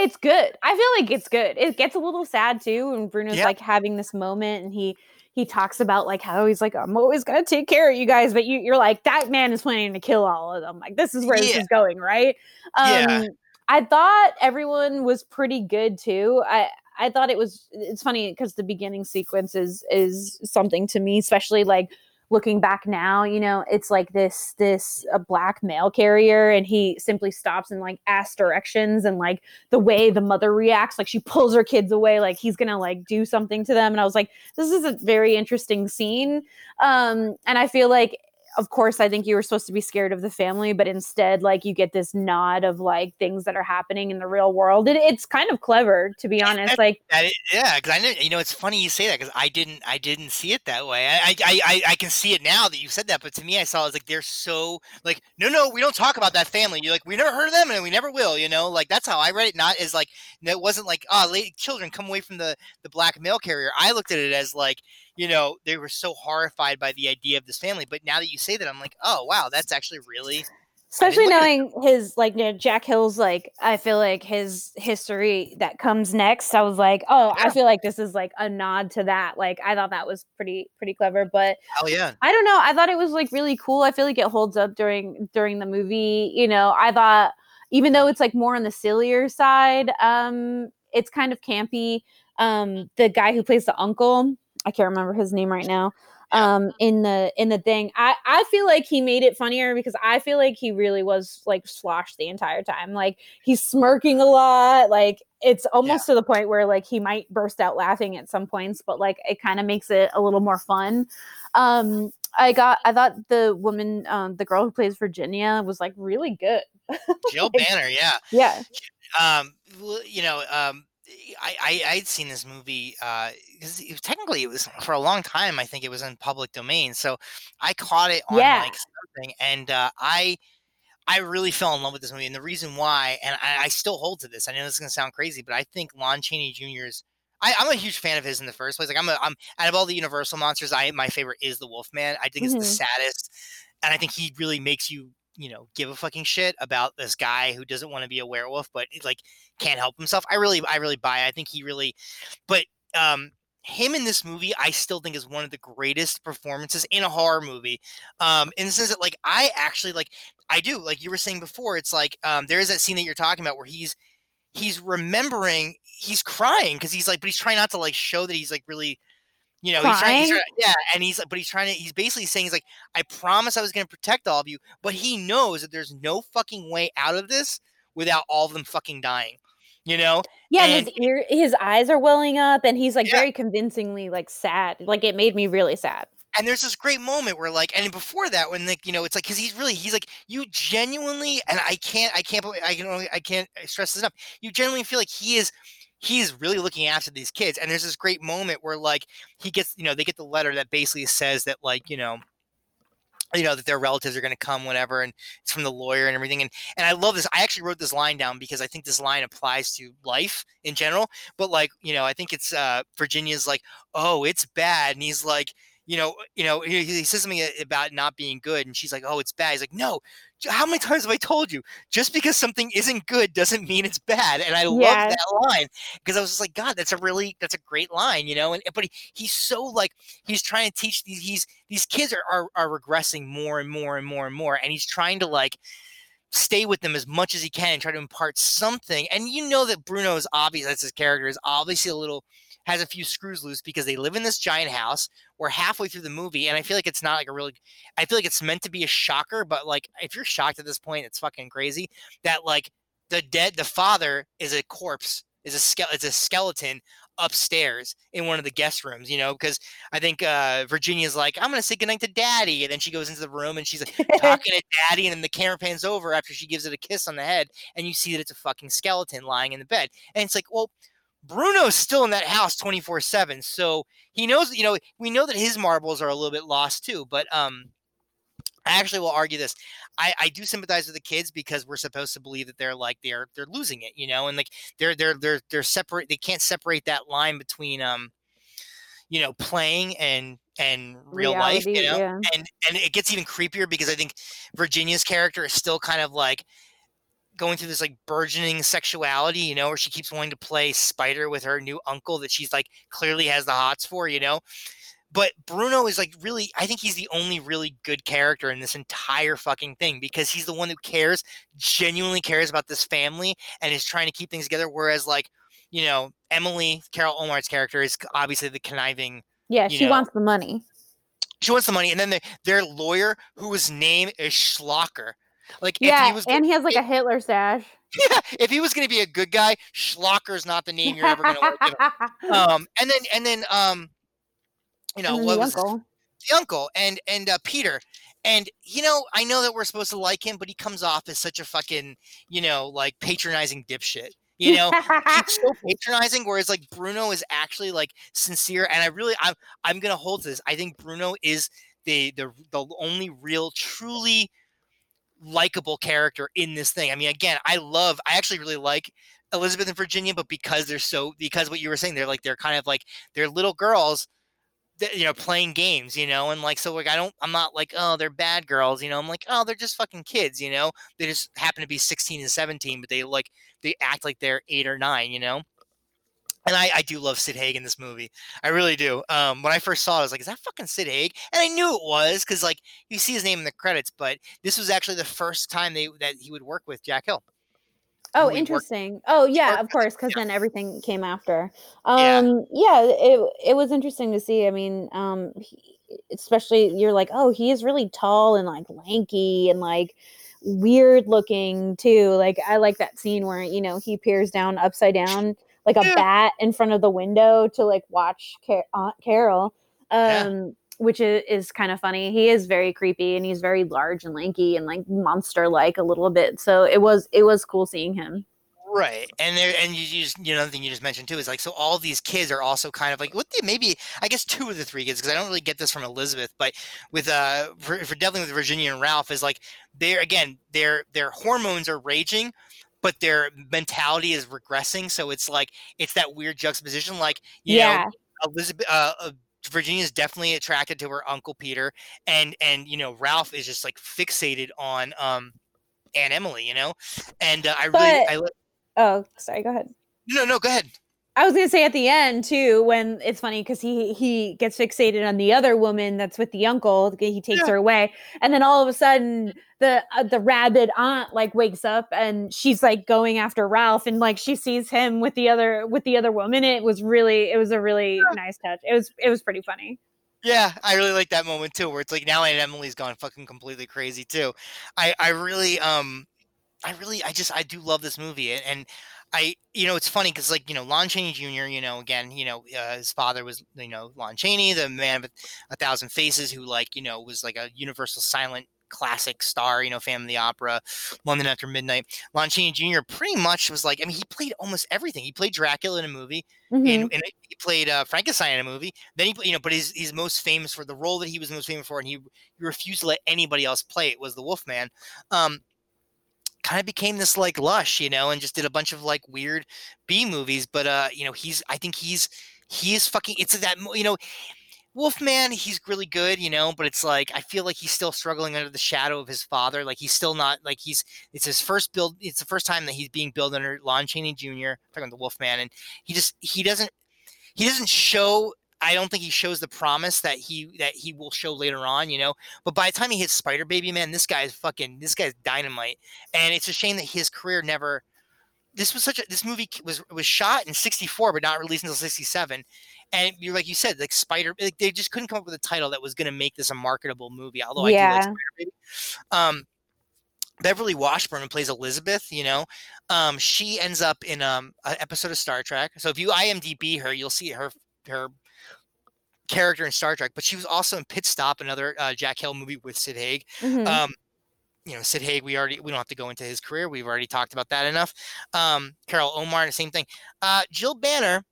it's good. I feel like it's good. It gets a little sad too, and Bruno's Yeah. like having this moment, and he he talks about like how he's like, I'm always gonna take care of you guys, but you you're like that man is planning to kill all of them. Like this is where this is going, right? Um, Yeah. I thought everyone was pretty good too. I I thought it was. It's funny because the beginning sequence is is something to me, especially like looking back now you know it's like this this a black mail carrier and he simply stops and like asks directions and like the way the mother reacts like she pulls her kids away like he's gonna like do something to them. And i was like this is a very interesting scene. Um and i feel like of course i think you were supposed to be scared of the family but instead like you get this nod of like things that are happening in the real world it, it's kind of clever to be honest like is, yeah, because I know you know it's funny you say that because I didn't I didn't see it that way. I, I I I can see it now that you said that, but to me I saw it as like they're so like no no we don't talk about that family. You're like we never heard of them and we never will. You know like that's how I read it. Not as like it wasn't like ah, oh lady children come away from the the black mail carrier. I looked at it as like you know they were so horrified by the idea of this family. But now that you say that, I'm like oh wow that's actually really especially knowing his like you know, Jack Hill's like I feel like his history that comes next. I was like, oh, I feel like this is like a nod to that. Like I thought that was pretty pretty clever, but oh yeah I don't know. I thought it was like really cool. I feel like it holds up during during the movie. You know, I thought even though it's like more on the sillier side, um, it's kind of campy. Um, the guy who plays the uncle, I can't remember his name right now. Um, in the in the thing, I I feel like he made it funnier because I feel like he really was like sloshed the entire time. Like he's smirking a lot. Like it's almost to the point where like he might burst out laughing at some points, but like it kind of makes it a little more fun. Um, I got I thought the woman, um, the girl who plays Virginia was like really good. Jill Like- Banner yeah Yeah. um you know um I, I I'd seen this movie because was, technically it was for a long time. I think it was in public domain, so I caught it on Yeah. like something, and uh, I I really fell in love with this movie. And the reason why, and I, I still hold to this. I know this is gonna sound crazy, but I think Lon Chaney Jr.'s. I, I'm a huge fan of his in the first place. Like I'm, a, I'm out of all the Universal monsters, I my favorite is the Wolfman. I think Mhm. it's the saddest, and I think he really makes you you know give a fucking shit about this guy who doesn't want to be a werewolf but like can't help himself i really i really buy it. i think he really but um him in this movie i still think is one of the greatest performances in a horror movie um in the sense that like i actually like i do like you were saying before it's like um there is that scene that you're talking about where he's he's remembering he's crying because he's like but he's trying not to like show that he's like really you know he's trying, he's trying yeah and he's like but he's trying to he's basically saying he's like i promise i was going to protect all of you but he knows that there's no fucking way out of this without all of them fucking dying you know Yeah, and And- his ear his eyes are welling up and he's like Yeah. very convincingly like sad. Like it made me really sad. and there's this great moment where like and before that when like you know it's like because he's really he's like you genuinely and i can't i can't believe- i can only i can't stress this enough you genuinely feel like he is he is really looking after these kids and there's this great moment where like he gets you know they get the letter that basically says that like you know you know that their relatives are going to come whatever and it's from the lawyer and everything and and i love this i actually wrote this line down because i think this line applies to life in general but like you know i think it's uh virginia's like oh it's bad and he's like you know you know he, he says something about not being good and she's like oh it's bad he's like no how many times have I told you? Just because something isn't good doesn't mean it's bad. And I yeah. love that line because I was just like, God, that's a really that's a great line, you know. And but he, he's so like he's trying to teach these he's these kids are, are are regressing more and more and more and more, and he's trying to like stay with them as much as he can and try to impart something. And you know that Bruno is obvious that's his character is obviously a little has a few screws loose because they live in this giant house. We're halfway through the movie, and I feel like it's not like a really. I feel like it's meant to be a shocker, but like if you're shocked at this point, it's fucking crazy that like the dead, the father is a corpse, is a ske- is a skeleton upstairs in one of the guest rooms, you know, because I think uh, Virginia's like, I'm gonna say goodnight to daddy. And then she goes into the room and she's like talking to daddy, and then the camera pans over after she gives it a kiss on the head, and you see that it's a fucking skeleton lying in the bed. And it's like, well, Bruno's still in that house 24 7. So he knows, you know, we know that his marbles are a little bit lost too. But um, I actually will argue this. I, I do sympathize with the kids because we're supposed to believe that they're like they're they're losing it, you know, and like they're they're they're they're separate. They can't separate that line between um, you know, playing and and real Reality, life, you know, yeah. and and it gets even creepier because I think Virginia's character is still kind of like going through this like burgeoning sexuality, you know, where she keeps wanting to play spider with her new uncle that she's like clearly has the hots for, you know. But Bruno is like really, I think he's the only really good character in this entire fucking thing because he's the one who cares, genuinely cares about this family and is trying to keep things together. Whereas, like, you know, Emily, Carol Ohmart's character is obviously the conniving. Yeah, she know, wants the money. She wants the money. And then the, their lawyer, whose name is Schlocker, like, yeah, he was, and he has like a Hitler stash. Yeah, if he was going to be a good guy, Schlocker's not the name you're ever going to like. um, and then and then um, you know what was uncle. the uncle and and uh, Peter. And you know, I know that we're supposed to like him, but he comes off as such a fucking, you know, like patronizing dipshit. You know, he's so patronizing. Whereas like Bruno is actually like sincere, and I really, I'm, I'm gonna hold to this. I think Bruno is the the the only real, truly likable character in this thing. I mean, again, I love, I actually really like Elizabeth and Virginia, but because they're so, because what you were saying, they're like, they're kind of like, they're little girls that, you know, playing games, you know, and like, so like, I don't, I'm not like, oh, they're bad girls, you know, I'm like, oh, they're just fucking kids, you know, they just happen to be 16 and 17, but they like, they act like they're eight or nine, you know? And I, I do love Sid Haig in this movie. I really do. Um, when I first saw it, I was like, "Is that fucking Sid Haig?" And I knew it was because, like, you see his name in the credits. But this was actually the first time they that he would work with Jack Hill. Oh, interesting. Worked, oh, yeah, of course, because yeah. then everything came after. Um, yeah. yeah, it it was interesting to see. I mean, um, he, especially you're like, oh, he is really tall and like lanky and like weird looking too. Like I like that scene where you know he peers down upside down like a bat in front of the window to like watch Car- Aunt Carol. Um, yeah. Which is, is kind of funny. He is very creepy and he's very large and lanky and like monster like a little bit. So it was it was cool seeing him. Right, and there, and you just you know, the thing you just mentioned too is like so all these kids are also kind of like what the, maybe I guess two of the three kids because I don't really get this from Elizabeth, but with uh for, for definitely with Virginia and Ralph is like they're again their their hormones are raging, but their mentality is regressing. So it's like it's that weird juxtaposition. Like you yeah. know, Elizabeth. Uh, uh, Virginia is definitely attracted to her uncle Peter, and and you know Ralph is just like fixated on um Aunt Emily, you know, and uh, I but, really I. Oh, sorry. Go ahead. No, no, go ahead. I was gonna say at the end too, when it's funny because he he gets fixated on the other woman that's with the uncle. He takes yeah. her away, and then all of a sudden the uh, the rabid aunt like wakes up and she's like going after Ralph, and like she sees him with the other with the other woman. It was really it was a really yeah. nice touch. It was it was pretty funny. Yeah, I really like that moment too, where it's like now Aunt Emily's gone fucking completely crazy too. I I really um I really I just I do love this movie and, and I, you know, it's funny because, like, you know, Lon Chaney Jr., you know, again, you know, uh, his father was, you know, Lon Chaney, the man with a thousand faces who, like, you know, was like a universal silent classic star, you know, Phantom of the Opera, London After Midnight. Lon Chaney Jr. pretty much was like, I mean, he played almost everything. He played Dracula in a movie, Mhm. and, and he played uh, Frankenstein in a movie. Then he, you know, but he's he's most famous for the role that he was most famous for, and he, he refused to let anybody else play it. Was the Wolfman. Um, kind of became this like lush, you know, and just did a bunch of like weird B movies. But uh, you know, he's I think he's he is fucking. It's that you know. Wolfman, he's really good, you know, but it's like I feel like he's still struggling under the shadow of his father. Like he's still not like he's it's his first build. It's the first time that he's being billed under Lon Chaney Jr. talking about the Wolfman, and he just he doesn't he doesn't show. I don't think he shows the promise that he that he will show later on, you know. But by the time he hits Spider Baby, man, this guy is fucking this guy's dynamite, and it's a shame that his career never. This was such a this movie was was shot in '64 but not released until '67, and you're like you said like Spider like they just couldn't come up with a title that was going to make this a marketable movie. Although I do like Spider Baby. Um, Beverly Washburn plays Elizabeth, you know, um, she ends up in um, an episode of Star Trek. So if you IMDb her, you'll see her her character in Star Trek. But she was also in Pit Stop, another uh, Jack Hill movie with Sid Haig. Mhm. Um, you know, Sid Haig. We already we don't have to go into his career. We've already talked about that enough. Um, Carol Ohmart, the same thing. Uh, Jill Banner.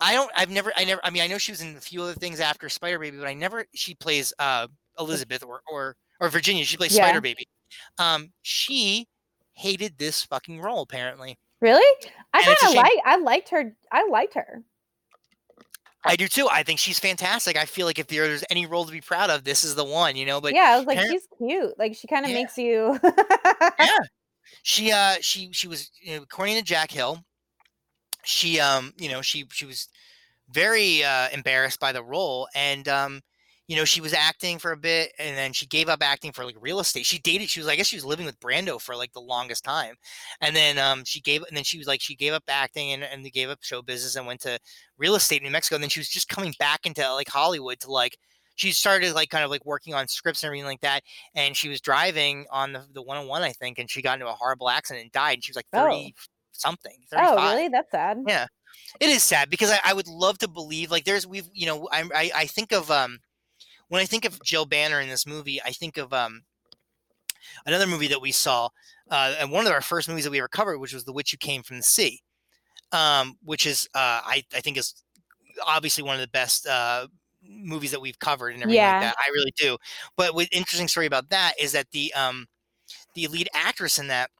I don't. I've never. I never. I mean, I know she was in a few other things after Spider Baby, but I never. She plays uh, Elizabeth or or or Virginia. She plays Yeah. Spider Baby. Um, she hated this fucking role apparently. really? I and it's a kind of like. I liked her. I liked her. I do too. I think she's fantastic. I feel like if there's any role to be proud of, this is the one. You know, but yeah, I was like, Karen- she's cute. Like she kind of Yeah. makes you. yeah, she uh she she was you know, according to Jack Hill, she um you know she she was very uh, embarrassed by the role and um you know she was acting for a bit and then she gave up acting for like real estate she dated she was i guess she was living with brando for like the longest time and then um she gave and then she was like she gave up acting and, and gave up show business and went to real estate in new mexico and then she was just coming back into like hollywood to like she started like kind of like working on scripts and everything like that and she was driving on the, the 101 i think and she got into a horrible accident and died and she was like 30 something 35 oh, really? That's sad. Yeah. it is sad because I, I would love to believe like there's we've you know I, I I think of um when I think of Jill Banner in this movie I think of um another movie that we saw uh and one of our first movies that we ever covered which was The Witch Who Came from the Sea um which is uh I I think is obviously one of the best uh movies that we've covered and everything Yeah. like that I really do but what interesting story about that is that the um the lead actress in that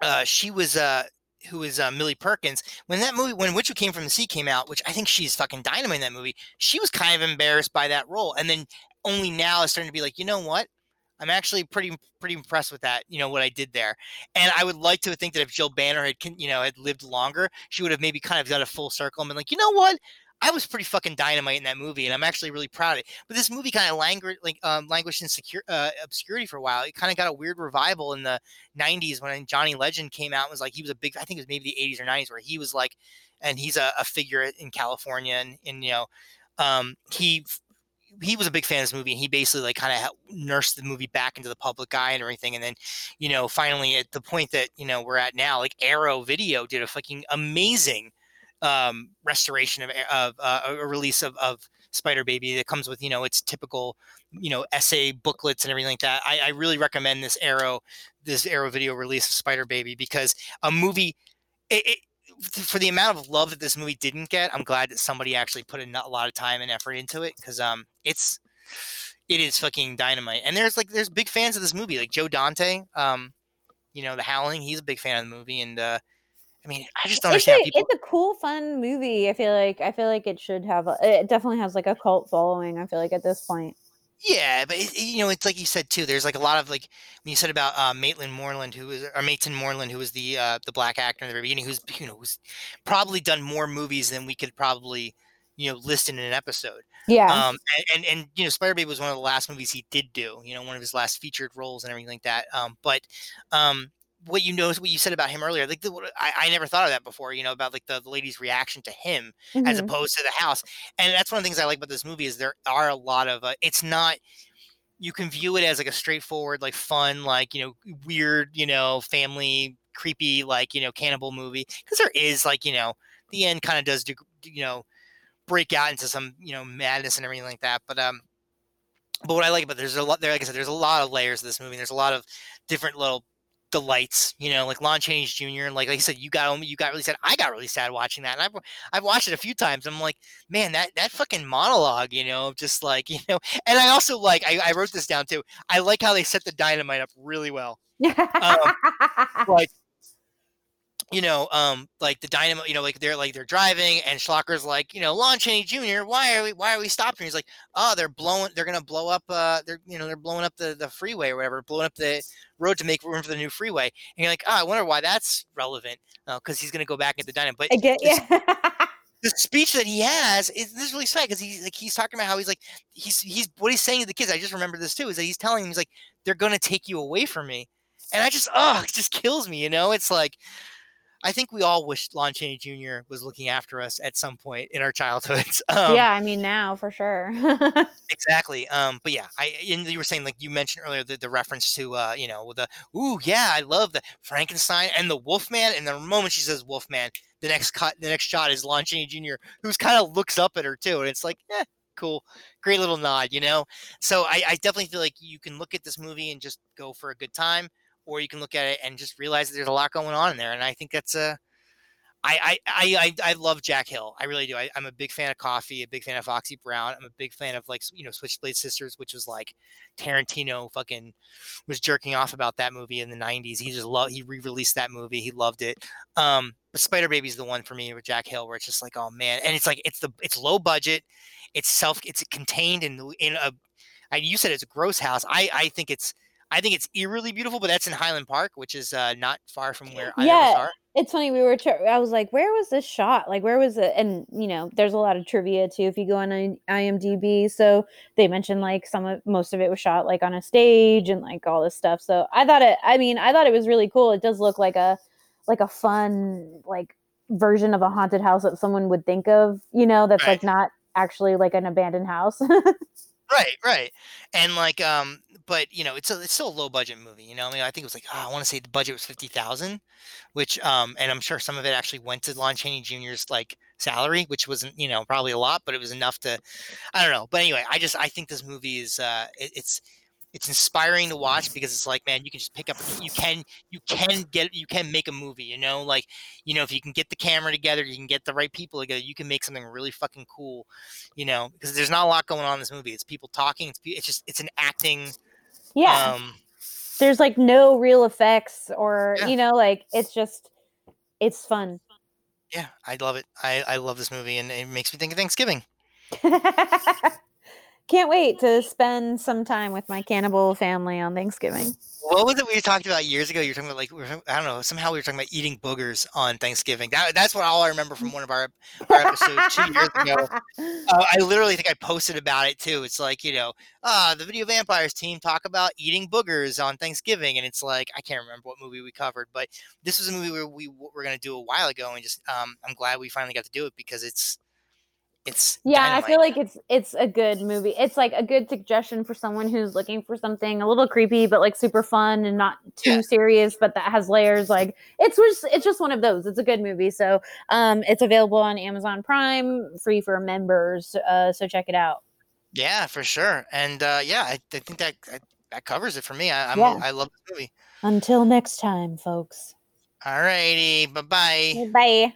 uh she was uh who is uh, Millie Perkins. When that movie, when Witch Who Came from the Sea came out, which I think she's fucking dynamite in that movie, she was kind of embarrassed by that role, and then only now is starting to be like, you know what? I'm actually pretty pretty impressed with that. You know what I did there, and I would like to think that if Jill Banner had you know had lived longer, she would have maybe kind of done a full circle and been like, you know what? I was pretty fucking dynamite in that movie, and I'm actually really proud of it. But this movie kind of languished, like um, languished in secure, uh, obscurity for a while. It kind of got a weird revival in the '90s when Johnny Legend came out. and Was like he was a big, I think it was maybe the '80s or '90s, where he was like, and he's a, a figure in California, and, and you know, um, he he was a big fan of this movie, and he basically like kind of nursed the movie back into the public eye and everything. And then, you know, finally at the point that you know we're at now, like Arrow Video did a fucking amazing um, restoration of of uh, a release of, of Spider Baby that comes with you know its typical you know essay booklets and everything like that. I, I really recommend this Arrow this Arrow video release of Spider Baby because a movie it, it for the amount of love that this movie didn't get, I'm glad that somebody actually put a, a lot of time and effort into it because um it's it is fucking dynamite. And there's like there's big fans of this movie like Joe Dante, um you know the Howling, he's a big fan of the movie and uh I mean I just don't It's understand a, people it's a cool, fun movie. I feel like I feel like it should have. A, it definitely has like a cult following. I feel like at this point. Yeah, but it, it- you know, it's like you said too. There's like a lot of like when you said about uh, Maitland Moreland, who is or Maitland Moreland, who was the uh, the black actor in the very beginning, who's you know who's probably done more movies than we could probably you know list in an episode. Yeah. Um, and, and and you know, Spider Baby was one of the last movies he did do. You know, one of his last featured roles and everything like that. Um, but um, what you know is what you said about him earlier. Like the, I, I never thought of that before. You know, about like the, the lady's reaction to him as Mhm. opposed to the house. And that's one of the things I like about this movie is there are a lot of uh, it's not you can view it as like a straightforward like fun like you know weird you know family creepy like you know cannibal movie because there is like you know the end kind of does deg- you know break out into some you know madness and everything like that but um but what I like about there's a lot there, like I said, there's a lot of layers of this movie. There's a lot of different little delights, you know, like Lon Chaney Jr. and like, like I said, you got you got really sad. I got really sad watching that, and I've I've watched it a few times. I'm like, man, that that fucking monologue, you know, just like you know. And I also like I, I wrote this down too. I like how they set the dynamite up really well. um, like you know, um, like the dynamo, you know, like they're like they're driving, and Schlocker's like, you know, Lon Chaney Jr. Why are we why are we stopping? He's like, oh, they're blowing, they're gonna blow up, uh, they're you know, they're blowing up the the freeway or whatever, blowing up the road to make room for the new freeway. And you're like, oh, I wonder why that's relevant, because uh, he's gonna go back at the dynamo. But I get yeah. the speech that he has is this is really sad because he's like he's talking about how he's like he's he's what he's saying to the kids. I just remember this too is that he's telling them he's like they're gonna take you away from me, and I just oh it just kills me. You know, it's like I think we all wish Lon Chaney Jr. was looking after us at some point in our childhoods. Um, yeah, I mean now for sure. exactly. Um, but yeah, I and you were saying like you mentioned earlier the, the reference to uh, you know the ooh yeah I love the Frankenstein and the Wolfman and the moment she says Wolfman, the next cut the next shot is Lon Chaney Jr. who's kind of looks up at her too, and it's like eh, cool, great little nod, you know. So I, I definitely feel like you can look at this movie and just go for a good time or you can look at it and just realize that there's a lot going on in there. And I think that's a, I, I, I, I love Jack Hill. I really do. I, am a big fan of Coffy, a big fan of Foxy Brown. I'm a big fan of like, you know, Switchblade Sisters, which was like Tarantino fucking was jerking off about that movie in the 90s. He just loved, he re released that movie. He loved it. Um, but Spider Baby's the one for me with Jack Hill, where it's just like, oh man. And it's like, it's the, it's low budget. It's self, it's contained in, in a, I, you said it's a gross house. I, I think it's, I think it's eerily beautiful, but that's in Highland Park, which is uh, not far from where I am. yeah, are. It's funny. We were. I was like, "Where was this shot? Like, where was it?" And you know, there's a lot of trivia too if you go on IMDb. So they mentioned like some of most of it was shot like on a stage and like all this stuff. So I thought it. I mean, I thought it was really cool. It does look like a like a fun like version of a haunted house that someone would think of. You know, that's right. like not actually like an abandoned house. right, right, and like um but you know, it's a, it's still a low budget movie. You know, I mean, I think it was like oh, I want to say the budget was fifty thousand, which um, and I'm sure some of it actually went to Lon Chaney Jr.'s like salary, which wasn't you know probably a lot, but it was enough to, I don't know. But anyway, I just I think this movie is uh, it, it's it's inspiring to watch because it's like man you can just pick up you can you can get you can make a movie you know? Like you know if you can get the camera together you can get the right people together you can make something really fucking cool you know? Because there's not a lot going on in this movie. It's people talking it's, it's just it's an acting yeah. um, there's like no real effects or yeah. you know like it's just it's fun. Yeah i love it. I i love this movie and it makes me think of thanksgiving can't wait to spend some time with my cannibal family on Thanksgiving. What was it we talked about years ago? You were talking about like I don't know. Somehow we were talking about eating boogers on Thanksgiving. That, that's what all I remember from one of our, our episodes two years ago. Uh, I literally think I posted about it too. It's like you know, uh, the Video Vampires team talk about eating boogers on Thanksgiving, and it's like I can't remember what movie we covered, but this was a movie where we were going to do a while ago, and just um, I'm glad we finally got to do it because it's it's yeah dynamite. i feel like it's it's a good movie. It's like a good suggestion for someone who's looking for something a little creepy but like super fun and not too yeah. serious but that has layers like it's just it's just one of those. It's a good movie. So um it's available on amazon prime free for members uh so check it out. Yeah for sure. And uh yeah i, I think that that covers it for me. I, yeah. i love the movie. Until next time folks. All righty. Bye-bye. Bye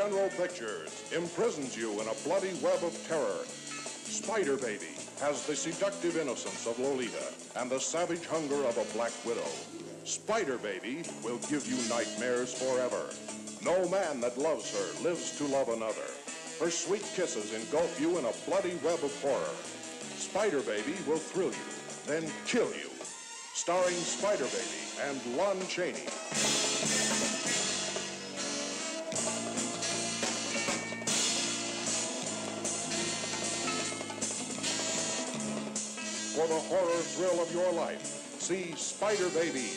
General Pictures imprisons you in a bloody web of terror. Spider Baby has the seductive innocence of Lolita and the savage hunger of a black widow. Spider Baby will give you nightmares forever. No man that loves her lives to love another. Her sweet kisses engulf you in a bloody web of horror. Spider Baby will thrill you, then kill you. starring Spider Baby and Lon Chaney. For the horror thrill of your life, see Spider Baby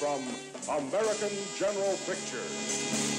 from American General Pictures.